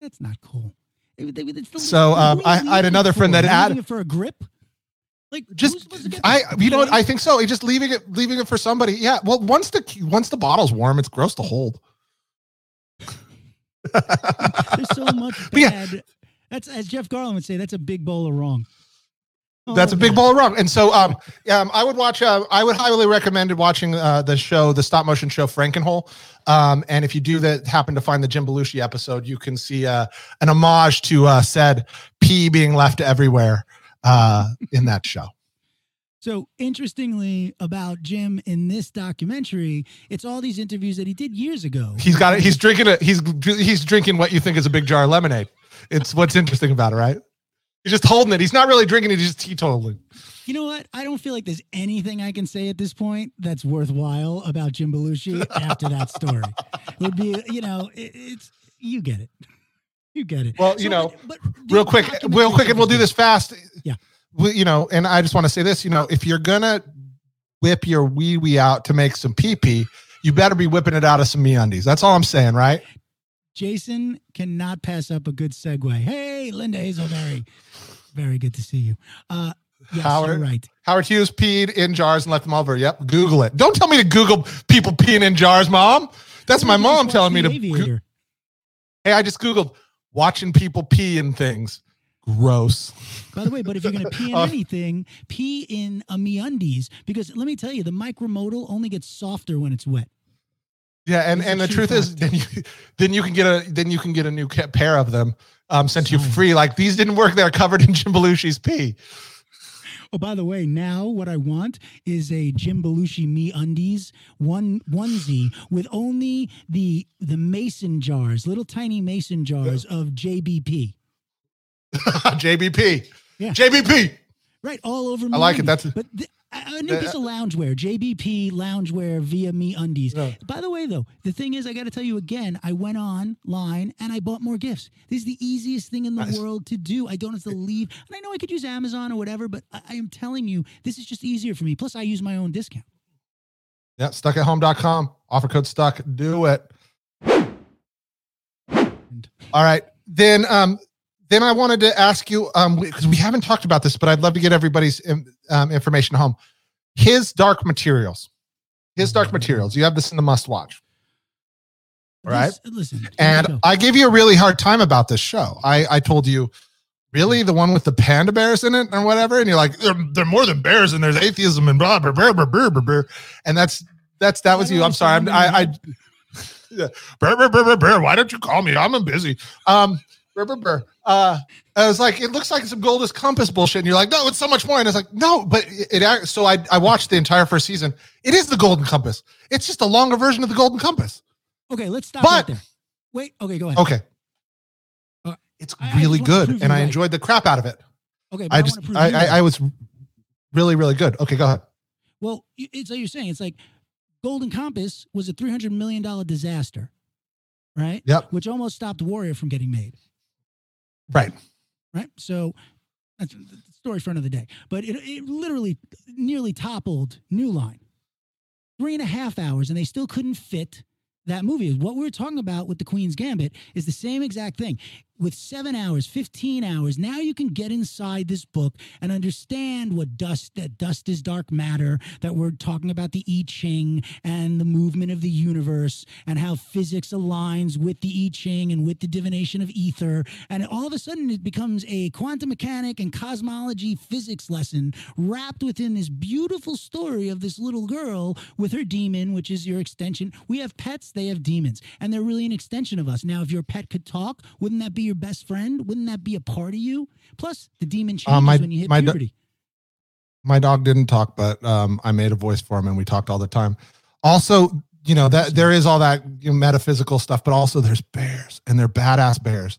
That's not cool. It- the- So, um, I- I had another friend that had- it for a grip. Like Just supposed to get I you know what? I think so. Just leaving it leaving it for somebody. Yeah. Well, once the once the bottle's warm, it's gross to hold. There's so much But yeah. bad. That's as Jeff Garlin would say. That's a big bowl of wrong. That's Oh, a big God. ball of wrong. And so, um, um, I would watch. Uh, I would highly recommend watching uh, the show, the stop motion show Frankenhole. Um, and if you do that, happen to find the Jim Belushi episode, you can see uh, an homage to uh, said pee being left everywhere uh, in that show. So interestingly, about Jim in this documentary, it's all these interviews that he did years ago. He's got it. He's drinking it. He's he's drinking what you think is a big jar of lemonade. It's what's interesting about it, right? He's just holding it. He's not really drinking it. He's just teetotaling. You know what? I don't feel like there's anything I can say at this point that's worthwhile about Jim Belushi after that story. It would be, you know, it, it's you get it, you get it. Well, you know, but, real quick, real quick, and we'll do this fast. You know, and I just want to say this. You know, if you're gonna whip your wee wee out to make some pee pee, you better be whipping it out of some me undies. That's all I'm saying, right? Jason cannot pass up a good segue. Hey, Linda Hazelberry, very good to see you. Uh, yes, Howard. you're right. Howard Hughes peed in jars and left them over. Yep, Google it. Don't tell me to Google people peeing in jars, mom. That's my mom telling me to. Aviator. hey, I just googled watching people pee in things. Gross. By the way, but if you're going to pee in anything, pee in a MeUndies because let me tell you, the micromodal only gets softer when it's wet. Yeah, and and the truth is, then you then you can get a then you can get a new pair of them um, sent to you free. Like these didn't work; they're covered in Jim Belushi's pee. Oh, by the way, now what I want is a Jim Belushi Me Undies one onesie with only the the mason jars, little tiny mason jars of JBP. JBP, Yeah. JBP. Right, all over. Me. I like it. That's- but th- a new piece of loungewear, JBP loungewear via Me Undies. By the way, though, the thing is, I got to tell you again, I went online and I bought more gifts. This is the easiest thing in the Nice. world to do. I don't have to leave, and I know I could use Amazon or whatever, but I, I am telling you, this is just easier for me. Plus, I use my own discount. Yeah, stuckathome.com. Offer code stuck. Do it. All right. Then um then I wanted to ask you um because we haven't talked about this, but I'd love to get everybody's um, um, information home. His dark materials. His dark materials. You have this in the must watch. Right. This- listen, And. I gave you a really hard time about this show. I, I told you, really, the one with the panda bears in it or whatever, and you're like, they're, they're more than bears, and there's atheism and blah blah blah blah blah blah. blah. And that's that's that was you. I'm sorry. I'm, I, I yeah. Brr, brr, brr, brr, brr. Why don't you call me? I'm busy. Um, brr, brr, brr. Uh, I was like, it looks like some Golden Compass bullshit, and you're like, no, it's so much more. And it's like, no, but it. it so I I watched the entire first season. It is the Golden Compass. It's just a longer version of the Golden Compass. okay, let's stop but- right there. Wait, okay, go ahead. Okay. Uh, It's I- I really good, and I right. enjoyed the crap out of it. Okay, but I I, just, want to prove I, I, right. I was really, really good. Okay, go ahead. Well, it's like you're saying. It's like Golden Compass was a three hundred million dollar disaster, right? Yep. Which almost stopped Warrior from getting made, Right. right? So that's the story for another day. But it, it literally nearly toppled New Line. Three and a half hours, and they still couldn't fit that movie. What we were talking about with the Queen's Gambit is the same exact thing. With seven hours, 15 hours, now you can get inside this book and understand what dust, that dust is dark matter, that we're talking about the I Ching and the movement of the universe and how physics aligns with the I Ching and with the divination of ether. And all of a sudden it becomes a quantum mechanic and cosmology physics lesson wrapped within this beautiful story of this little girl with her demon, which is your extension. We have pets, they have demons, and they're really an extension of us. Now, if your pet could talk, wouldn't that be your best friend? Wouldn't that be a part of you? Plus, the demon changes Uh, my- when you hit my do- puberty. My dog didn't talk, but um, I made a voice for him, and we talked all the time. Also, you know that there is all that you know, metaphysical stuff, but also there's bears, and they're badass bears,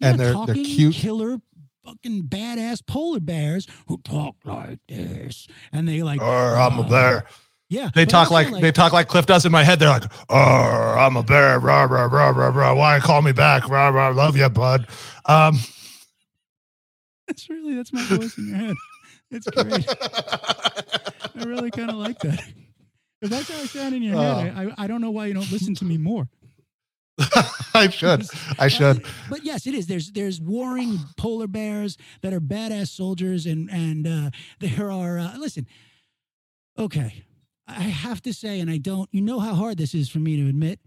Yeah, and they're they're cute. killer fucking badass polar bears who talk like this and they like Arr, I'm a uh, bear. Yeah They talk also, like, they talk like Cliff does in my head. They're like, "Oh, I'm a bear. Rah, rah, rah, rah, rah. Why call me back? Rah, rah. Love you, bud." Um, that's really that's my voice in your head it's great i really kind of like that if that's how i sound in your Uh. head I, I i don't know why you don't listen to me more I should. I should. But yes, it is. There's there's warring polar bears that are badass soldiers, and and uh, there are. Uh, listen, okay, I have to say, and I don't. You know how hard this is for me to admit.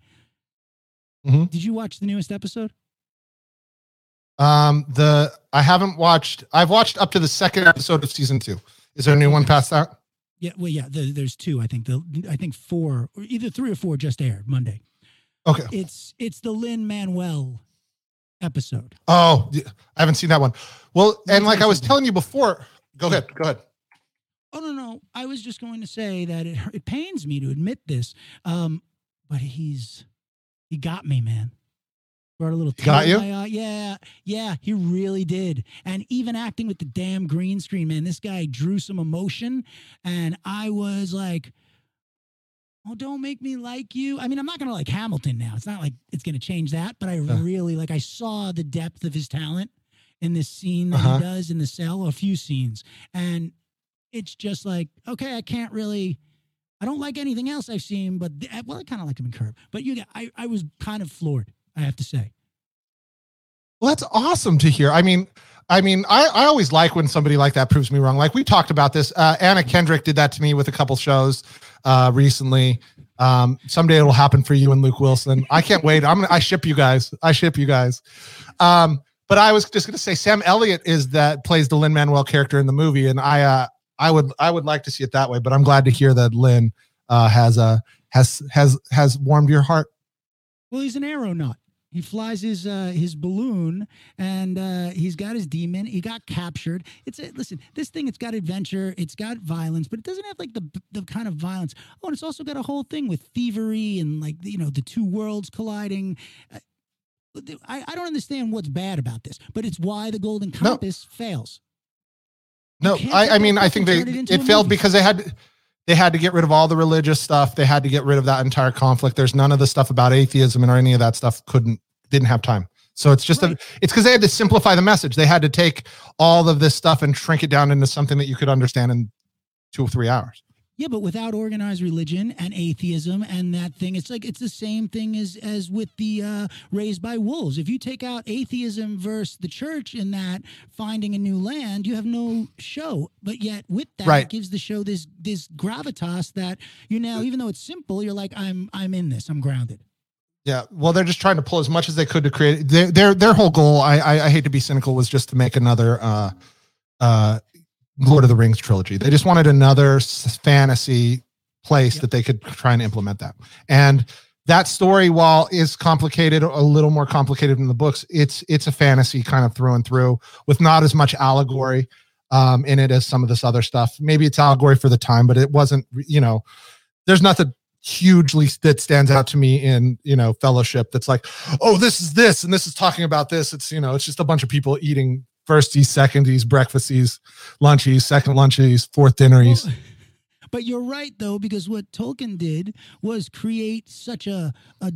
Mhm. Did you watch the newest episode? Um, the I haven't watched. I've watched up to the second episode of season two. Is there a new one past that? Yeah, well, yeah. The, there's two. I think the I think four, or either three or four, just aired Monday. Okay. It's it's the Lin Manuel episode. Oh, I haven't seen that one. Well, and like I was telling you before. Go ahead. Go ahead. Oh no, no. I was just going to say that it it pains me to admit this, um, but he's he got me, man. Brought a little He got you? eye. Yeah, yeah, he really did. And even acting with the damn green screen, man, this guy drew some emotion, and I was like. Oh, don't make me like you. I mean, I'm not gonna like Hamilton now. It's not like it's gonna change that, but I Uh. really like I saw the depth of his talent in this scene that Uh-huh. he does in the cell, a few scenes. And it's just like, okay, I can't really. I don't like anything else I've seen, but well, I kind of like him in Curb. But you, I, I was kind of floored. I have to say. Well, that's awesome to hear. I mean, I mean, I, I always like when somebody like that proves me wrong. Like we talked about this. Uh, Anna Kendrick did that to me with a couple shows uh, recently. Um, someday it'll happen for you and Luke Wilson. I can't wait. I'm I ship you guys. I ship you guys. Um, but I was just gonna say Sam Elliott is that plays the Lin Manuel character in the movie, and I uh, I would I would like to see it that way. But I'm glad to hear that Lin uh, has uh, has has has warmed your heart. Well, he's an aeronaut. He flies his uh, his balloon, and uh, he's got his demon. He got captured. It's a, listen. This thing, it's got adventure. It's got violence, but it doesn't have like the the kind of violence. Oh, and it's also got a whole thing with thievery and like you know the two worlds colliding. Uh, I, I don't understand what's bad about this, but it's why the Golden Compass fails. No, I, I mean, I think they it it failed movie. because they had they had to get rid of all the religious stuff. They had to get rid of that entire conflict. There's none of the stuff about atheism and or any of that stuff. Couldn't didn't have time. So it's just Right. a it's because they had to simplify the message. They had to take all of this stuff and shrink it down into something that you could understand in two or three hours. Yeah, but without organized religion and atheism and that thing, it's like it's the same thing as as with the uh, raised by wolves. If you take out atheism versus the church in that finding a new land, you have no show. But yet with that, Right. it gives the show this this gravitas that you now, even though it's simple, you're like, I'm I'm in this. I'm grounded. Yeah, well, they're just trying to pull as much as they could to create their their, their whole goal. I, I I hate to be cynical, was just to make another uh, uh, Lord of the Rings trilogy. They just wanted another fantasy place Yep. that they could try and implement that. And that story, while is complicated, a little more complicated than the books, it's it's a fantasy kind of through and through, with not as much allegory um, in it as some of this other stuff. Maybe it's allegory for the time, but it wasn't. You know, there's nothing hugely that stands out to me in you know fellowship that's like oh this is this and this is talking about this it's you know it's just a bunch of people eating firsties secondies breakfasties lunchies second lunchies fourth dinneries Well, but you're right though, because what Tolkien did was create such a a,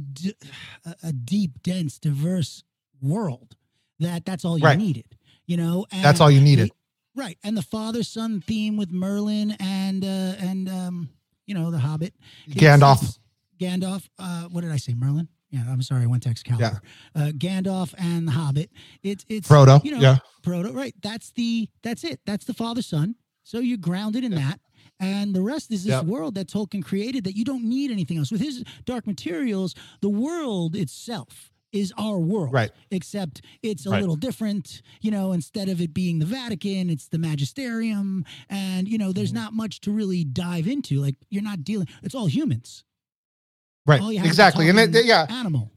a deep, dense, diverse world that that's all you Right. needed. You know, and that's all you needed the- right? And the father son theme with Merlin and uh, and um, you know, the Hobbit, gandalf it's- Gandalf. Uh, what did I say? Merlin. Yeah, I'm sorry, I went to Excalibur. Uh, Gandalf and the Hobbit. It's it's frodo you know, yeah Frodo, right? That's the that's it. That's the father son. So you're grounded in that, and the rest is this Yep. world that Tolkien created that you don't need anything else. With his Dark Materials, the world itself is our world, Right. Except it's a Right. little different. You know, instead of it being the Vatican, it's the Magisterium, and you know, there's Mm-hmm. not much to really dive into. Like you're not dealing. It's all humans. Right. All you have is a exactly and they, they- yeah. animal.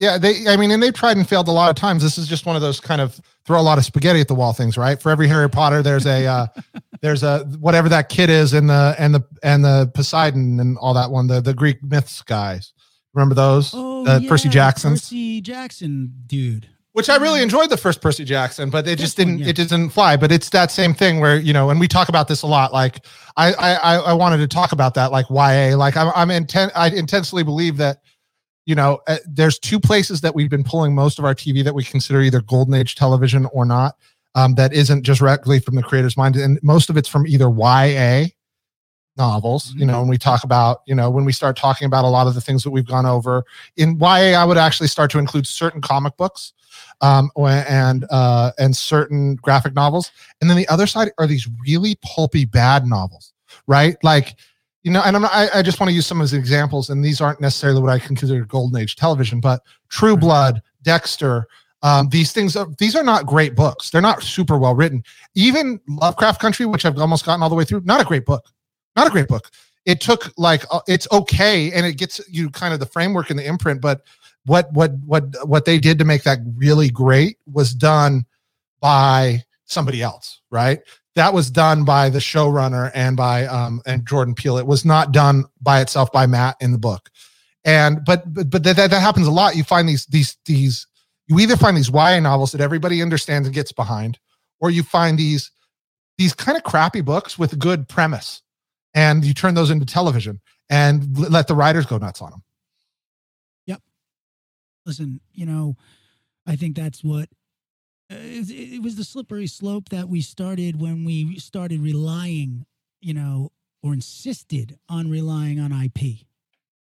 yeah they i mean and they've tried and failed a lot of times. This is just one of those kind of throw a lot of spaghetti at the wall things right? For every harry potter there's a uh there's a whatever that kid is in the and the and the poseidon and all that one the the greek myths guys. Remember those? Oh, uh, yeah, percy Jackson. Percy Jackson, dude. Which I really enjoyed the first Percy Jackson, but it just didn't yeah. it didn't fly. But it's that same thing where you know, and we talk about this a lot. Like I I I, I wanted to talk about that, like YA. Like I'm I'm intent I intensely believe that you know uh, there's two places that we've been pulling most of our TV that we consider either golden age television or not. Um, that isn't just directly from the creator's mind, and most of it's from either YA novels. You know, when we talk about you know when we start talking about a lot of the things that we've gone over in YA, I would actually start to include certain comic books um, and uh, and certain graphic novels. And then the other side are these really pulpy bad novels, right? Like, you know, and I'm not, I, I just want to use some of his examples, and these aren't necessarily what I consider golden age television, but True Blood, Dexter, um, these things are these are not great books. They're not super well written. Even Lovecraft Country, which I've almost gotten all the way through, not a great book. Not a great book. It took like uh, it's okay, and it gets you kind of the framework and the imprint. But what what what what they did to make that really great was done by somebody else, right? That was done by the showrunner and by um and Jordan Peele. It was not done by itself by Matt in the book. And but but but that, that happens a lot. You find these these these you either find these YA novels that everybody understands and gets behind, or you find these these kind of crappy books with good premise, and you turn those into television and let the writers go nuts on them. Listen, you know, I think that's what uh, it, it was the slippery slope that we started when we started relying, you know, or insisted on relying on IP,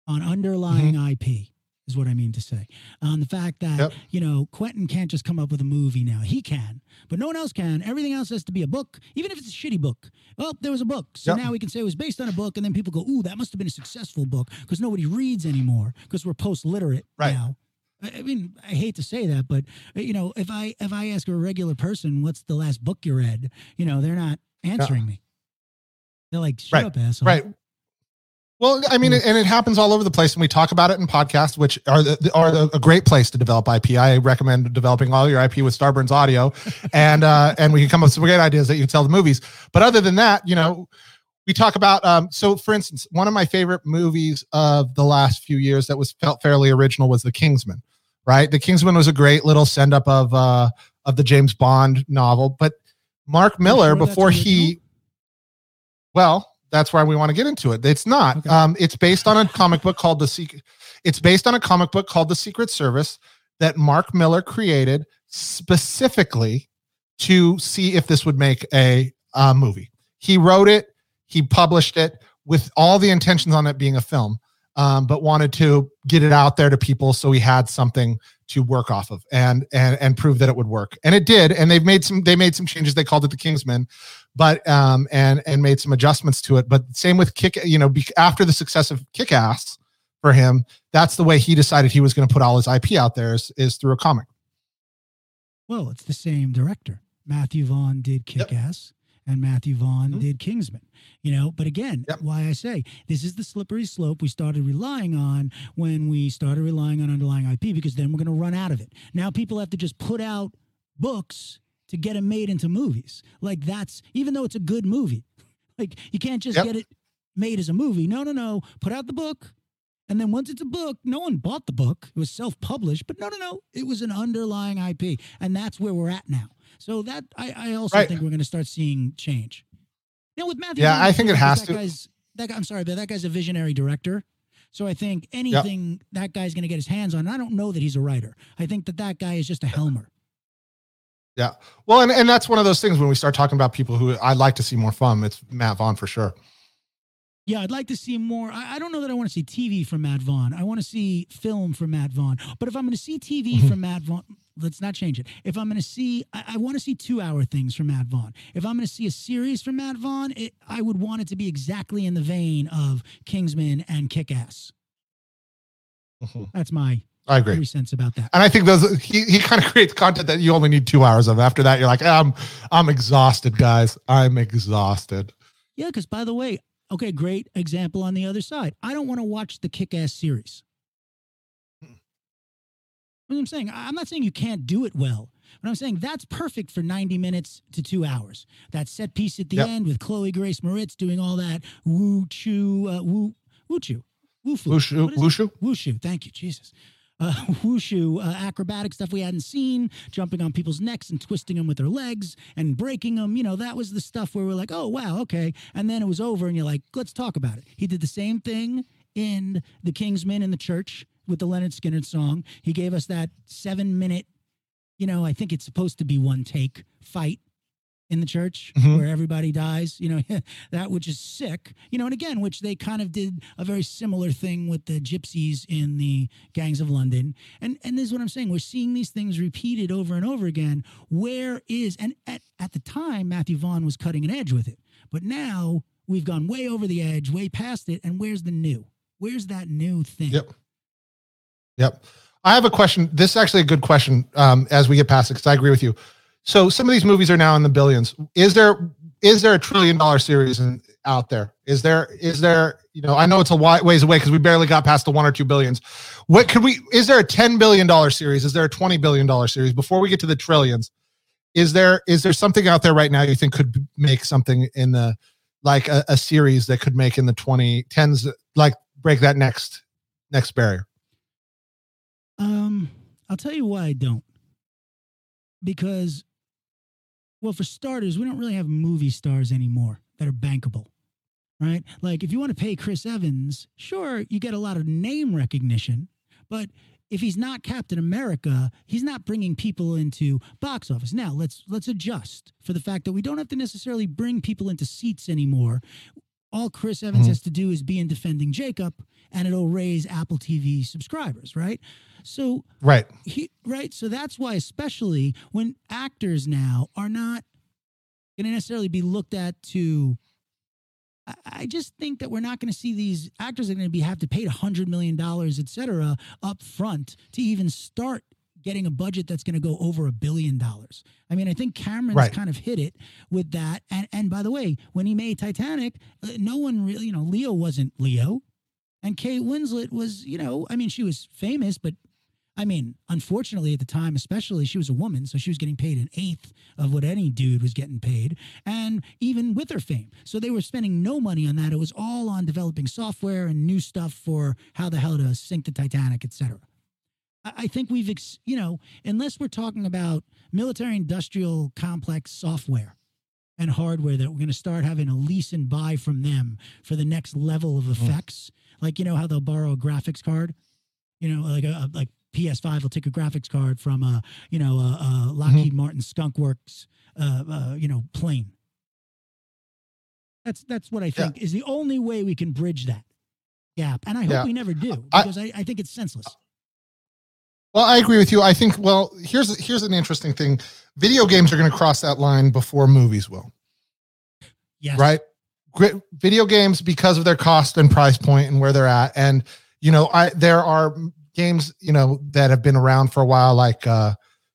on underlying mm-hmm. IP is what I mean to say. On the fact that, yep. you know, Quentin can't just come up with a movie now. He can, but no one else can. Everything else has to be a book, even if it's a shitty book. Well, there was a book. So yep. now we can say it was based on a book. And then people go, ooh, that must have been a successful book because nobody reads anymore because we're post literate right. now. I mean, I hate to say that, but uh, you know, if I if I ask a regular person, "What's the last book you read?" You know, they're not answering me. They're like, "Shut right. up, asshole." Right. Well, I mean, and it happens all over the place, and we talk about it in podcasts, which are the, are the, a great place to develop IP. I recommend developing all your IP with Starburns Audio, and uh, and we can come up with some great ideas that you can tell the movies. But other than that, you know, we talk about. Um, so, for instance, one of my favorite movies of the last few years that was felt fairly original was The Kingsman. Right, The Kingsman was a great little send up of uh, of the James Bond novel, but Mark Millar sure before he, well that's why we want to get into it. It's not. Okay. Um, it's based on a comic book called the Secret. It's based on a comic book called The Secret Service that Mark Millar created specifically to see if this would make a uh, movie. He wrote it. He published it with all the intentions on it being a film, um, but wanted to get it out there to people so he had something to work off of and and and prove that it would work. And it did. And they've made some they made some changes. They called it the Kingsman, but um and and made some adjustments to it. But same with Kick, you know, after the success of Kick Ass for him, that's the way he decided he was going to put all his IP out there is, is through a comic. Well, it's the same director. Matthew Vaughn did Kick Ass yep. And Matthew Vaughn mm-hmm. did Kingsman you know but again yep. why i say this is the slippery slope we started relying on when we started relying on underlying ip because then we're going to run out of it now people have to just put out books to get them made into movies like that's even though it's a good movie like you can't just yep. get it made as a movie no no no put out the book and then once it's a book, no one bought the book. It was self-published, but no, no, no. It was an underlying IP, and that's where we're at now. So that I, I also right. think we're going to start seeing change Now with Matthew. Yeah, I think it has that to. Guy's, that guy, I'm sorry, but that guy's a visionary director. So I think anything yep. that guy's going to get his hands on, I don't know that he's a writer. I think that that guy is just a helmer. Yeah. Well, and, and that's one of those things when we start talking about people who I'd like to see more from, it's Matt Vaughn for sure. Yeah, I'd like to see more. I, I, don't know that I want to see TV from Matt Vaughn. I want to see film from Matt Vaughn. But if I'm going to see TV mm-hmm. from Matt Vaughn, let's not change it. If I'm going to see, I, I want to see two hour things from Matt Vaughn. If I'm going to see a series from Matt Vaughn, it, I would want it to be exactly in the vein of Kingsman and Kick Ass. Mm-hmm. That's my I agree. Three cents about that. And I think those he, he kind of creates content that you only need two hours of. After that, you're like, I'm I'm exhausted, guys. I'm exhausted. Yeah, because by the way, okay, great example on the other side. I don't want to watch the Kick Ass series. What I'm saying, I'm not saying you can't do it well. But I'm saying that's perfect for 90 minutes to two hours. That set piece at the yep. end with Chloe Grace Moretz doing all that woo choo, uh, woo, woo choo, woo foo. Wushu, wushu? Wushu. Thank you, Jesus. Uh, wushu uh, acrobatic stuff we hadn't seen, jumping on people's necks and twisting them with their legs and breaking them. You know, that was the stuff where we're like, oh, wow, okay. And then it was over and you're like, let's talk about it. He did the same thing in The Kingsman in the church with the Lynyrd Skynyrd song. He gave us that seven minute, you know, I think it's supposed to be one take fight in the church mm-hmm. where everybody dies, you know, that which is sick, you know, and again, which they kind of did a very similar thing with the gypsies in the gangs of London. And and this is what I'm saying. We're seeing these things repeated over and over again. Where is and at, at the time Matthew Vaughn was cutting an edge with it. But now we've gone way over the edge, way past it. And where's the new? Where's that new thing? Yep. Yep. I have a question. This is actually a good question um, as we get past it because I agree with you. So some of these movies are now in the billions. Is there is there a trillion dollar series in, out there? Is there is there you know I know it's a ways away because we barely got past the one or two billions. What could we? Is there a ten billion dollar series? Is there a twenty billion dollar series before we get to the trillions? Is there is there something out there right now you think could make something in the like a, a series that could make in the twenty tens like break that next next barrier? Um, I'll tell you why I don't. Because, well, for starters, we don't really have movie stars anymore that are bankable, right? Like, if you want to pay Chris Evans, sure, you get a lot of name recognition, but if he's not Captain America, he's not bringing people into box office. Now let's let's adjust for the fact that we don't have to necessarily bring people into seats anymore. All Chris Evans mm-hmm. has to do is be in defending Jacob, and it'll raise Apple TV subscribers, right? So right, he, right. So that's why, especially when actors now are not going to necessarily be looked at to. I, I just think that we're not going to see these actors are going to be have to pay a hundred million dollars, et cetera, up front to even start getting a budget that's going to go over a billion dollars. I mean, I think Cameron's right. kind of hit it with that. And and by the way, when he made Titanic, uh, no one really, you know, Leo wasn't Leo, and Kate Winslet was, you know, I mean, she was famous, but I mean, unfortunately at the time, especially, she was a woman, so she was getting paid an eighth of what any dude was getting paid, and even with her fame. So they were spending no money on that. It was all on developing software and new stuff for how the hell to sink the Titanic, etc. I think we've, ex- you know, unless we're talking about military industrial complex software and hardware that we're going to start having a lease and buy from them for the next level of mm-hmm. effects, mm. like you know how they'll borrow a graphics card, you know, like a, like PS5 will take a graphics card from a you know a, a Lockheed mm-hmm. Martin Skunk Works uh, uh, you know plane. That's that's what I think yeah. is the only way we can bridge that gap, and I hope yeah. we never do because I, I, I think it's senseless. Well, I agree with you. I think well, here's here's an interesting thing. Video games are going to cross that line before movies will. Yes. Right? Video games because of their cost and price point and where they're at and you know, I there are games you know that have been around for a while like uh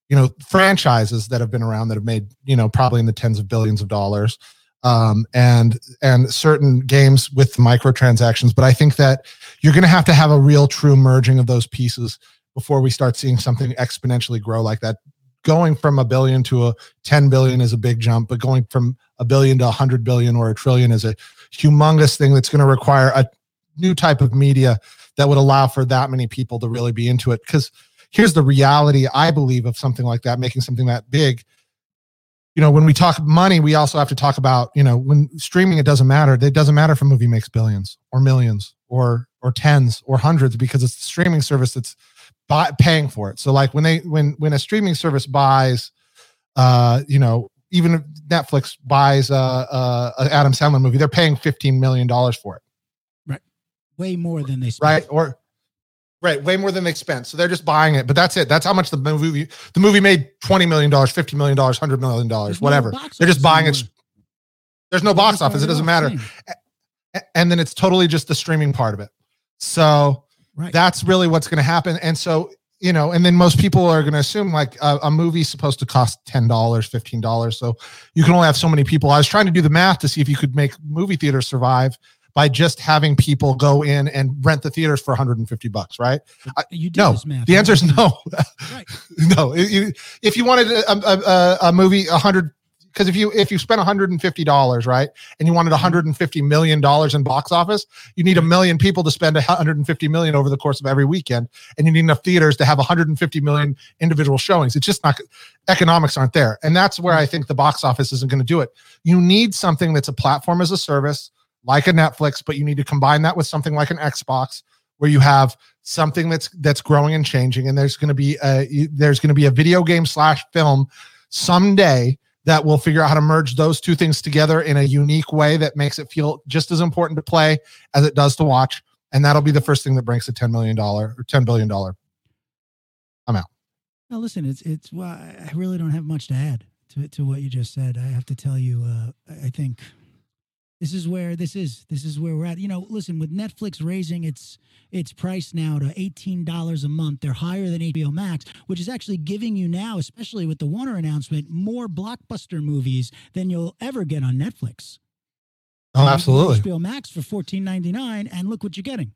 you know franchises that have been around that have made you know probably in the tens of billions of dollars um and and certain games with microtransactions but i think that you're going to have to have a real true merging of those pieces before we start seeing something exponentially grow like that. Going from a billion to a 10 billion is a big jump but going from a billion to a 100 billion or a trillion is a humongous thing that's going to require a new type of media that would allow for that many people to really be into it. Because here's the reality i believe of something like that making something that big. You know when we talk money we also have to talk about you know when streaming it doesn't matter. It doesn't matter if a movie makes billions or millions or or tens or hundreds because it's the streaming service that's buy, paying for it so like when they when when a streaming service buys uh you know even if netflix buys a, a, a adam sandler movie they're paying 15 million dollars for it Right, way more than they spent. Right. Or right, way more than they spent. So they're just buying it. But that's it. That's how much the movie the movie made $20 million, $50 million, $100 million, whatever. No they're just buying it. There's no box office. It doesn't matter. And then it's totally just the streaming part of it. So right. that's really what's going to happen. And so, you know, and then most people are going to assume like a, a movie's supposed to cost $10, $15. So you can only have so many people. I was trying to do the math to see if you could make movie theaters survive by just having people go in and rent the theaters for 150 bucks, right? You do no. The answer is no. Right. no. If you wanted a, a, a movie, a hundred, because if you if you spend 150 dollars, right, and you wanted 150 million dollars in box office, you need a million people to spend 150 million over the course of every weekend, and you need enough theaters to have 150 million individual showings. It's just not economics aren't there, and that's where I think the box office isn't going to do it. You need something that's a platform as a service like a Netflix, but you need to combine that with something like an Xbox where you have something that's that's growing and changing and there's going to be a there's going to be a video game slash film someday that will figure out how to merge those two things together in a unique way that makes it feel just as important to play as it does to watch. And that'll be the first thing that breaks a 10 million dollar or 10 billion dollar i'm out now listen it's it's well i really don't have much to add to, to what you just said. I have to tell you uh, i think This is where this is. This is where we're at. You know, listen, with Netflix raising its its price now to eighteen dollars a month, they're higher than HBO Max, which is actually giving you now, especially with the Warner announcement, more blockbuster movies than you'll ever get on Netflix. Oh, absolutely. HBO Max for fourteen ninety nine, and look what you're getting.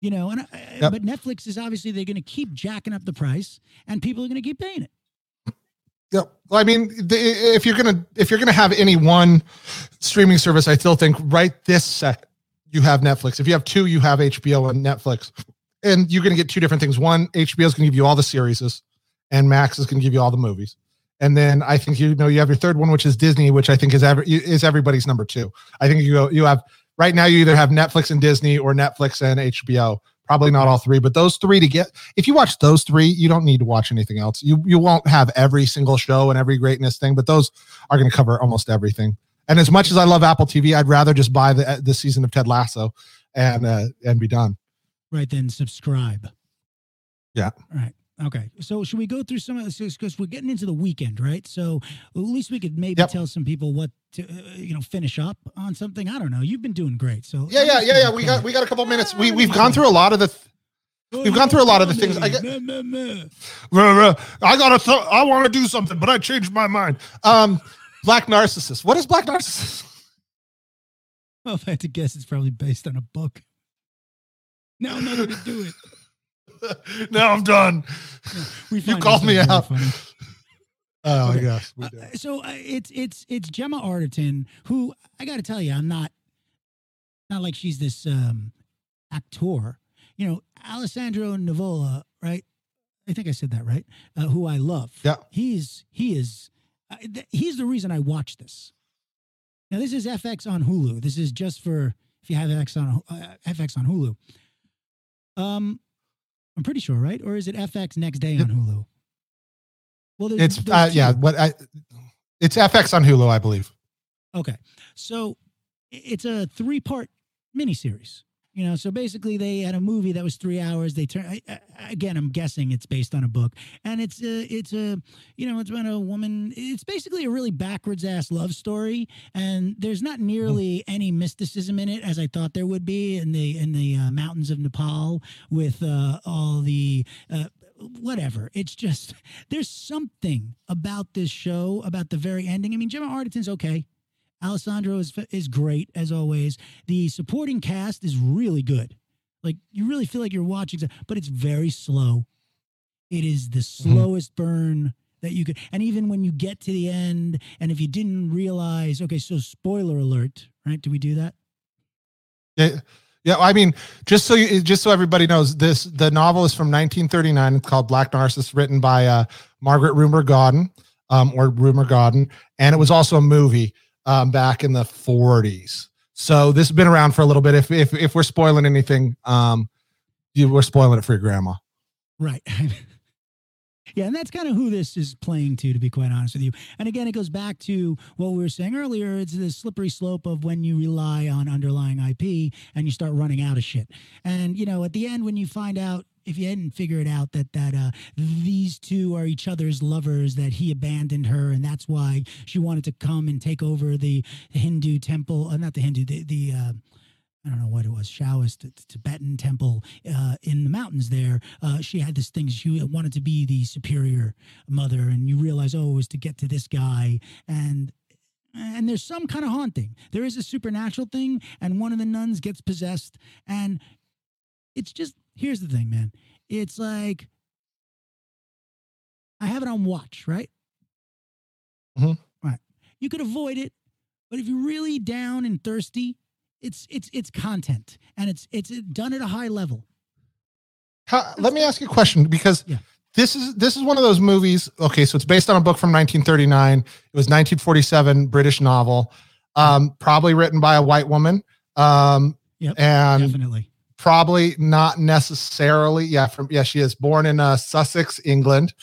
You know, and uh, Yep. but Netflix is obviously they're going to keep jacking up the price, and people are going to keep paying it. Well, I mean, the, if you're gonna if you're gonna have any one streaming service, I still think right this sec you have Netflix. If you have two, you have HBO and Netflix, and you're gonna get two different things. One, HBO is gonna give you all the series, and Max is gonna give you all the movies. And then I think you know you have your third one, which is Disney, which I think is every, is everybody's number two. I think you go you have right now you either have Netflix and Disney or Netflix and HBO. Probably not all three, but those three to get. If you watch those three, you don't need to watch anything else. You you won't have every single show and every greatness thing, but those are going to cover almost everything. And as much as I love Apple TV, I'd rather just buy the the season of Ted Lasso and uh, and be done. Right then, subscribe. Yeah. Right. Okay. So should we go through some of this because we're getting into the weekend, right? So at least we could maybe Yep. tell some people what to, uh, you know, finish up on something. I don't know. You've been doing great. So Yeah, yeah, yeah, yeah. We got we got a couple minutes. We we've gone through a lot of the. we've gone through a lot of the things. I get-. I gotta. Th- I want to do something, but I changed my mind. Um, Black Narcissus. What is Black Narcissus? Well, if I had to guess, it's probably based on a book. Now going to do it. now I'm done. We You called me out. Oh Okay. my gosh. Uh, so uh, it's it's it's Gemma Arterton, who I got to tell you, I'm not not like she's this um actor. You know, Alessandro Nivola, right? I think I said that right. Uh, who I love. Yeah. He's he is uh, th- he's the reason I watch this. Now this is FX on Hulu. This is just for if you have FX on uh, FX on Hulu. Um, I'm pretty sure, right? Or is it FX next day on Hulu? Well, there's, It's there's uh, yeah. What I. It's FX on Hulu, I believe. Okay. So it's a three part miniseries. You know, so basically they had a movie that was three hours. They turn again. I'm guessing it's based on a book, and it's a it's a you know it's about a woman. It's basically a really backwards ass love story, and there's not nearly any mysticism in it as I thought there would be in the in the uh, mountains of Nepal with uh, all the. Uh, Whatever. It's just there's something about this show about the very ending. I mean, Gemma Arterton's okay. Alessandro is is great as always. The supporting cast is really good. Like you really feel like you're watching, but it's very slow. It is the slowest burn that you could. And even when you get to the end, and if you didn't realize, okay, so spoiler alert, right? Do we do that? Yeah, yeah. I mean, just so you, just so everybody knows, this the novel is from 1939. It's called Black Narcissus, written by uh, Margaret Rumer Godden, um, or Rumer Godden, and it was also a movie um, back in the 40s. So this has been around for a little bit. If if if we're spoiling anything, um, you we're spoiling it for your grandma. Right. yeah, and that's kind of who this is playing to, to be quite honest with you. And again, it goes back to what we were saying earlier. It's the slippery slope of when you rely on underlying IP and you start running out of shit. And you know, at the end, when you find out, if you hadn't figured it out that that uh, these two are each other's lovers, that he abandoned her, and that's why she wanted to come and take over the Hindu temple, uh, not the Hindu, the the uh, I don't know what it was, Taoist, t- Tibetan temple uh, in the mountains there. Uh, she had this thing, she wanted to be the superior mother, and you realize, oh, it was to get to this guy. And and there's some kind of haunting. There is a supernatural thing, and one of the nuns gets possessed. And it's just, here's the thing, man. It's like, I have it on watch, right? Mhm. Right. You could avoid it, but if you're really down and thirsty, it's it's it's content and it's it's done at a high level. How, let me ask you a question because Yeah. this is this is one of those movies. Okay, so it's based on a book from 1939. It was 1947 British novel, um, probably written by a white woman, um, Yep, and Definitely. Probably not necessarily. Yeah, from yeah, she is born in uh, Sussex, England,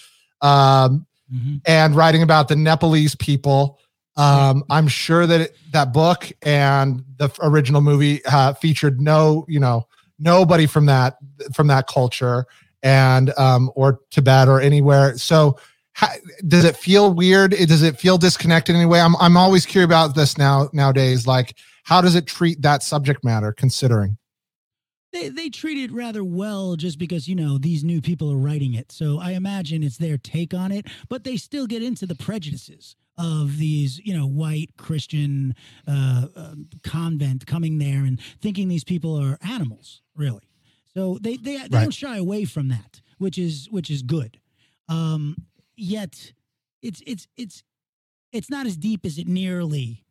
um, hmm and writing about the Nepalese people. Um, I'm sure that it, that book and the original movie uh, featured no, you know, nobody from that from that culture and um, or Tibet or anywhere. So, how, does it feel weird? Does it feel disconnected anyway? I'm I'm always curious about this now nowadays. Like, how does it treat that subject matter considering they they treat it rather well just because you know these new people are writing it. So i imagine it's their take on it but they still get into the prejudices of these you know white christian uh, uh, convent coming there and thinking these people are animals really. So they they, they Right. don't shy away from that which is which is good. Um yet it's it's it's it's not as deep as it nearly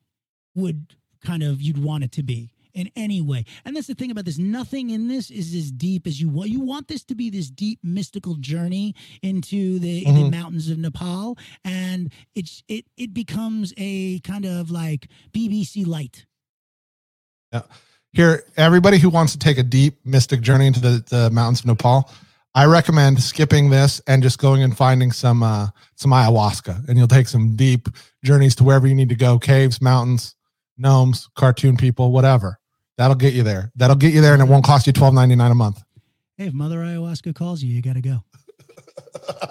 would kind of you'd want it to be in any way. And that's the thing about this. Nothing in this is as deep as you want. You want this to be this deep mystical journey into the, the Mhm. mountains of Nepal, and it's it it becomes a kind of like BBC light. Yeah. Here everybody who wants to take a deep mystic journey into the, the mountains of nepal i recommend skipping this and just going and finding some uh some ayahuasca and you'll take some deep journeys to wherever you need to go caves mountains gnomes cartoon people whatever that'll get you there. That'll get you there and it won't cost you 12.99 a month. Hey, if Mother Ayahuasca calls you, you got to go.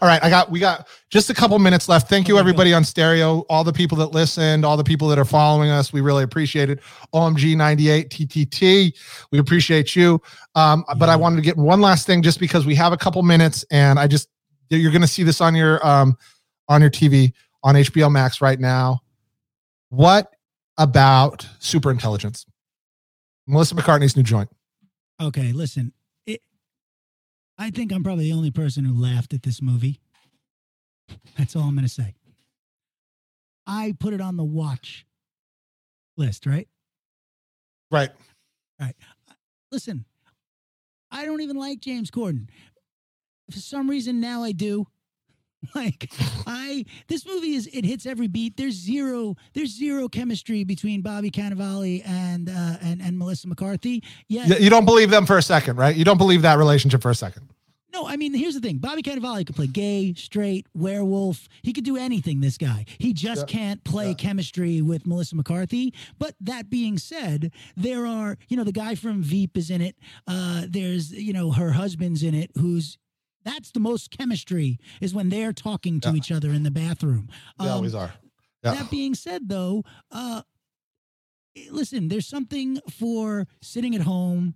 all right i got we got just a couple minutes left. Thank you go. everybody on stereo all the people that listened all the people that are following us. We really appreciate it. Omg 98 ttt we appreciate you. Um, but i wanted to get one last thing just because we have a couple minutes and i just you're going to see this on your um, on your tv on hbo max right now. What about super intelligence melissa mccartney's new joint Okay, listen. It, I think I'm probably the only person who laughed at this movie. That's all I'm going to say. I put it on the watch list, right? right Right. Listen, I don't even like James Corden. For some reason now I do. Like I this movie is it hits every beat. There's zero there's zero chemistry between Bobby Cannavale and uh and, and Melissa McCarthy. Yeah, you don't believe them for a second right you don't believe that relationship for a second No, I mean, here's the thing. Bobby Cannavale could play gay, straight, werewolf. He could do anything, this guy. He just Yeah. can't play Yeah. chemistry with Melissa McCarthy. But that being said, there are, you know, the guy from Veep is in it. Uh, there's, you know, her husband's in it, who's that's the most chemistry is when they're talking to Yeah. each other in the bathroom. they Um, always are yeah. that being said, though, uh, listen, there's something for sitting at home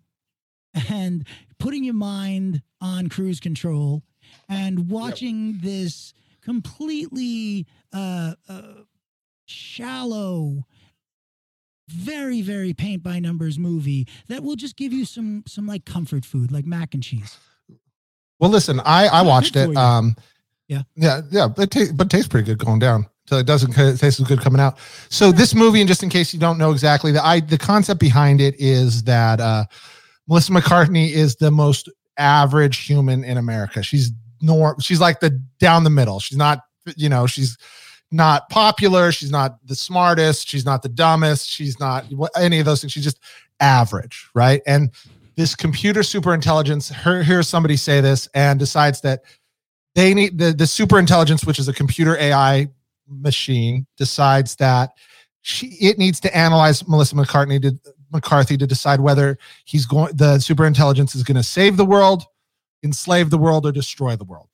and putting your mind on cruise control and watching this completely uh, uh, shallow, very very paint by numbers movie that will just give you some some like comfort food like mac and cheese. Well, listen, I I watched it. Um, Yeah. yeah, yeah, but ta- but tastes pretty good going down. So it doesn't ca- taste as good coming out. So this movie, and just in case you don't know exactly, the I the concept behind it is that uh, Melissa McCartney is the most average human in America. She's nor she's like the down the middle. She's not you know she's not popular. She's not the smartest. She's not the dumbest. She's not any of those things. She's just average, right? And this computer super intelligence her, hears somebody say this and decides that they need the, the super intelligence which is a computer ai machine decides that she it needs to analyze melissa mccartney to mccarthy to decide whether he's going the super intelligence is going to save the world enslave the world or destroy the world.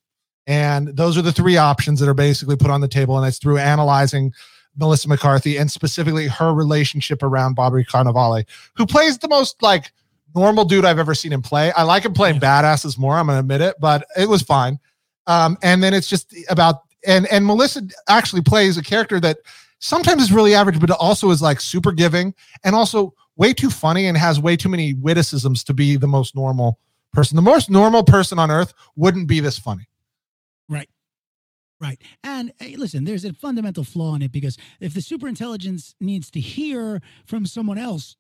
And those are the three options that are basically put on the table and it's through analyzing melissa mccarthy and specifically her relationship around bobby cannavale who plays the most like normal dude I've ever seen him play. I like him playing badasses more. I'm gonna admit it, but it was fine. Um, and then it's just about and and Melissa actually plays a character that sometimes is really average, but also is like super giving and also way too funny and has way too many witticisms to be the most normal person. The most normal person on earth wouldn't be this funny. Right. Right. And hey, listen, there's a fundamental flaw in it because if the superintelligence needs to hear from someone else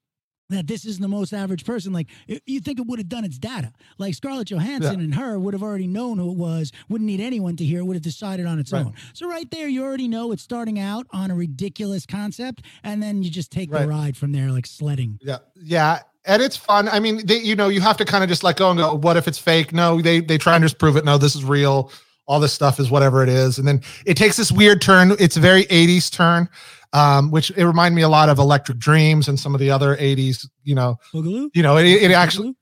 that this isn't the most average person, like you think it would have done its data. Like Scarlett Johansson Yeah. and her would have already known who it was, wouldn't need anyone to hear, would have decided on its Right. own. So right there, you already know it's starting out on a ridiculous concept, and then you just take Right. the ride from there, like sledding. Yeah. Yeah. And it's fun. I mean, they, you know, you have to kind of just let go and go, what if it's fake? No, they they try and just prove it. No, this is real. All this stuff is whatever it is. And then it takes this weird turn. It's a very 80s turn, um, which it reminded me a lot of Electric Dreams and some of the other 80s, you know, Boogaloo? you know, it, it actually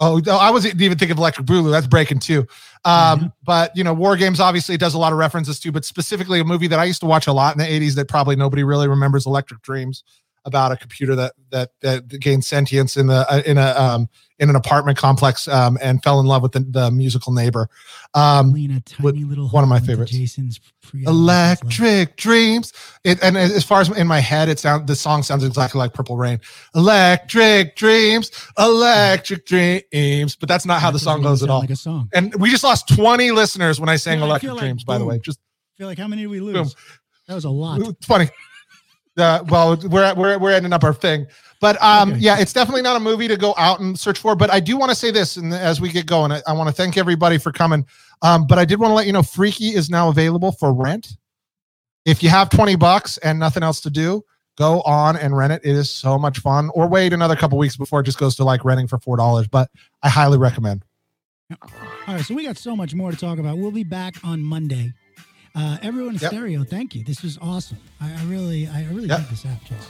Oh, no, I wasn't even thinking of Electric Boogaloo. That's breaking too. Um, Mhm. But you know, War Games obviously does a lot of references to, but specifically a movie that I used to watch a lot in the '80s that probably nobody really remembers, Electric Dreams, about a computer that that that gained sentience in the in a um, in an apartment complex um, and fell in love with the, the musical neighbor. Um, Lena, tiny little one of my favorites. Jason's Electric Dreams. It, and as far as in my head, it sound the song sounds exactly like Purple Rain. Electric Dreams, Electric Dreams. But that's not how the song goes at all. Like a song. And we just lost 20 listeners when I sang Yeah, I Electric like Dreams, by the way. Just I feel like how many did we lose? Boom. That was a lot. it's funny. Uh, well, we're, we're, we're ending up our thing. But um, Okay. yeah, it's definitely not a movie to go out and search for. But I do want to say this, and as we get going, I, I want to thank everybody for coming. Um, but I did want to let you know Freaky is now available for rent. If you have 20 bucks and nothing else to do, go on and rent it. It is so much fun. Or wait another couple weeks before it just goes to like renting for $4. But I highly recommend. All right, so we got so much more to talk about. We'll be back on Monday. Uh, everyone in Yep. stereo, thank you. This was awesome. I, I really, I really Yep. like this app, Jess.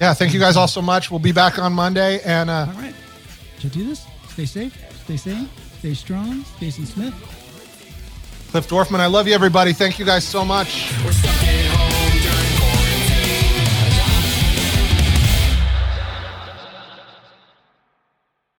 Yeah, thank you guys all so much. We'll be back on Monday. And uh, All right, should I do this? Stay safe, stay sane, stay strong. Jason Smith. Cliff Dorfman, I love you, everybody. Thank you guys so much.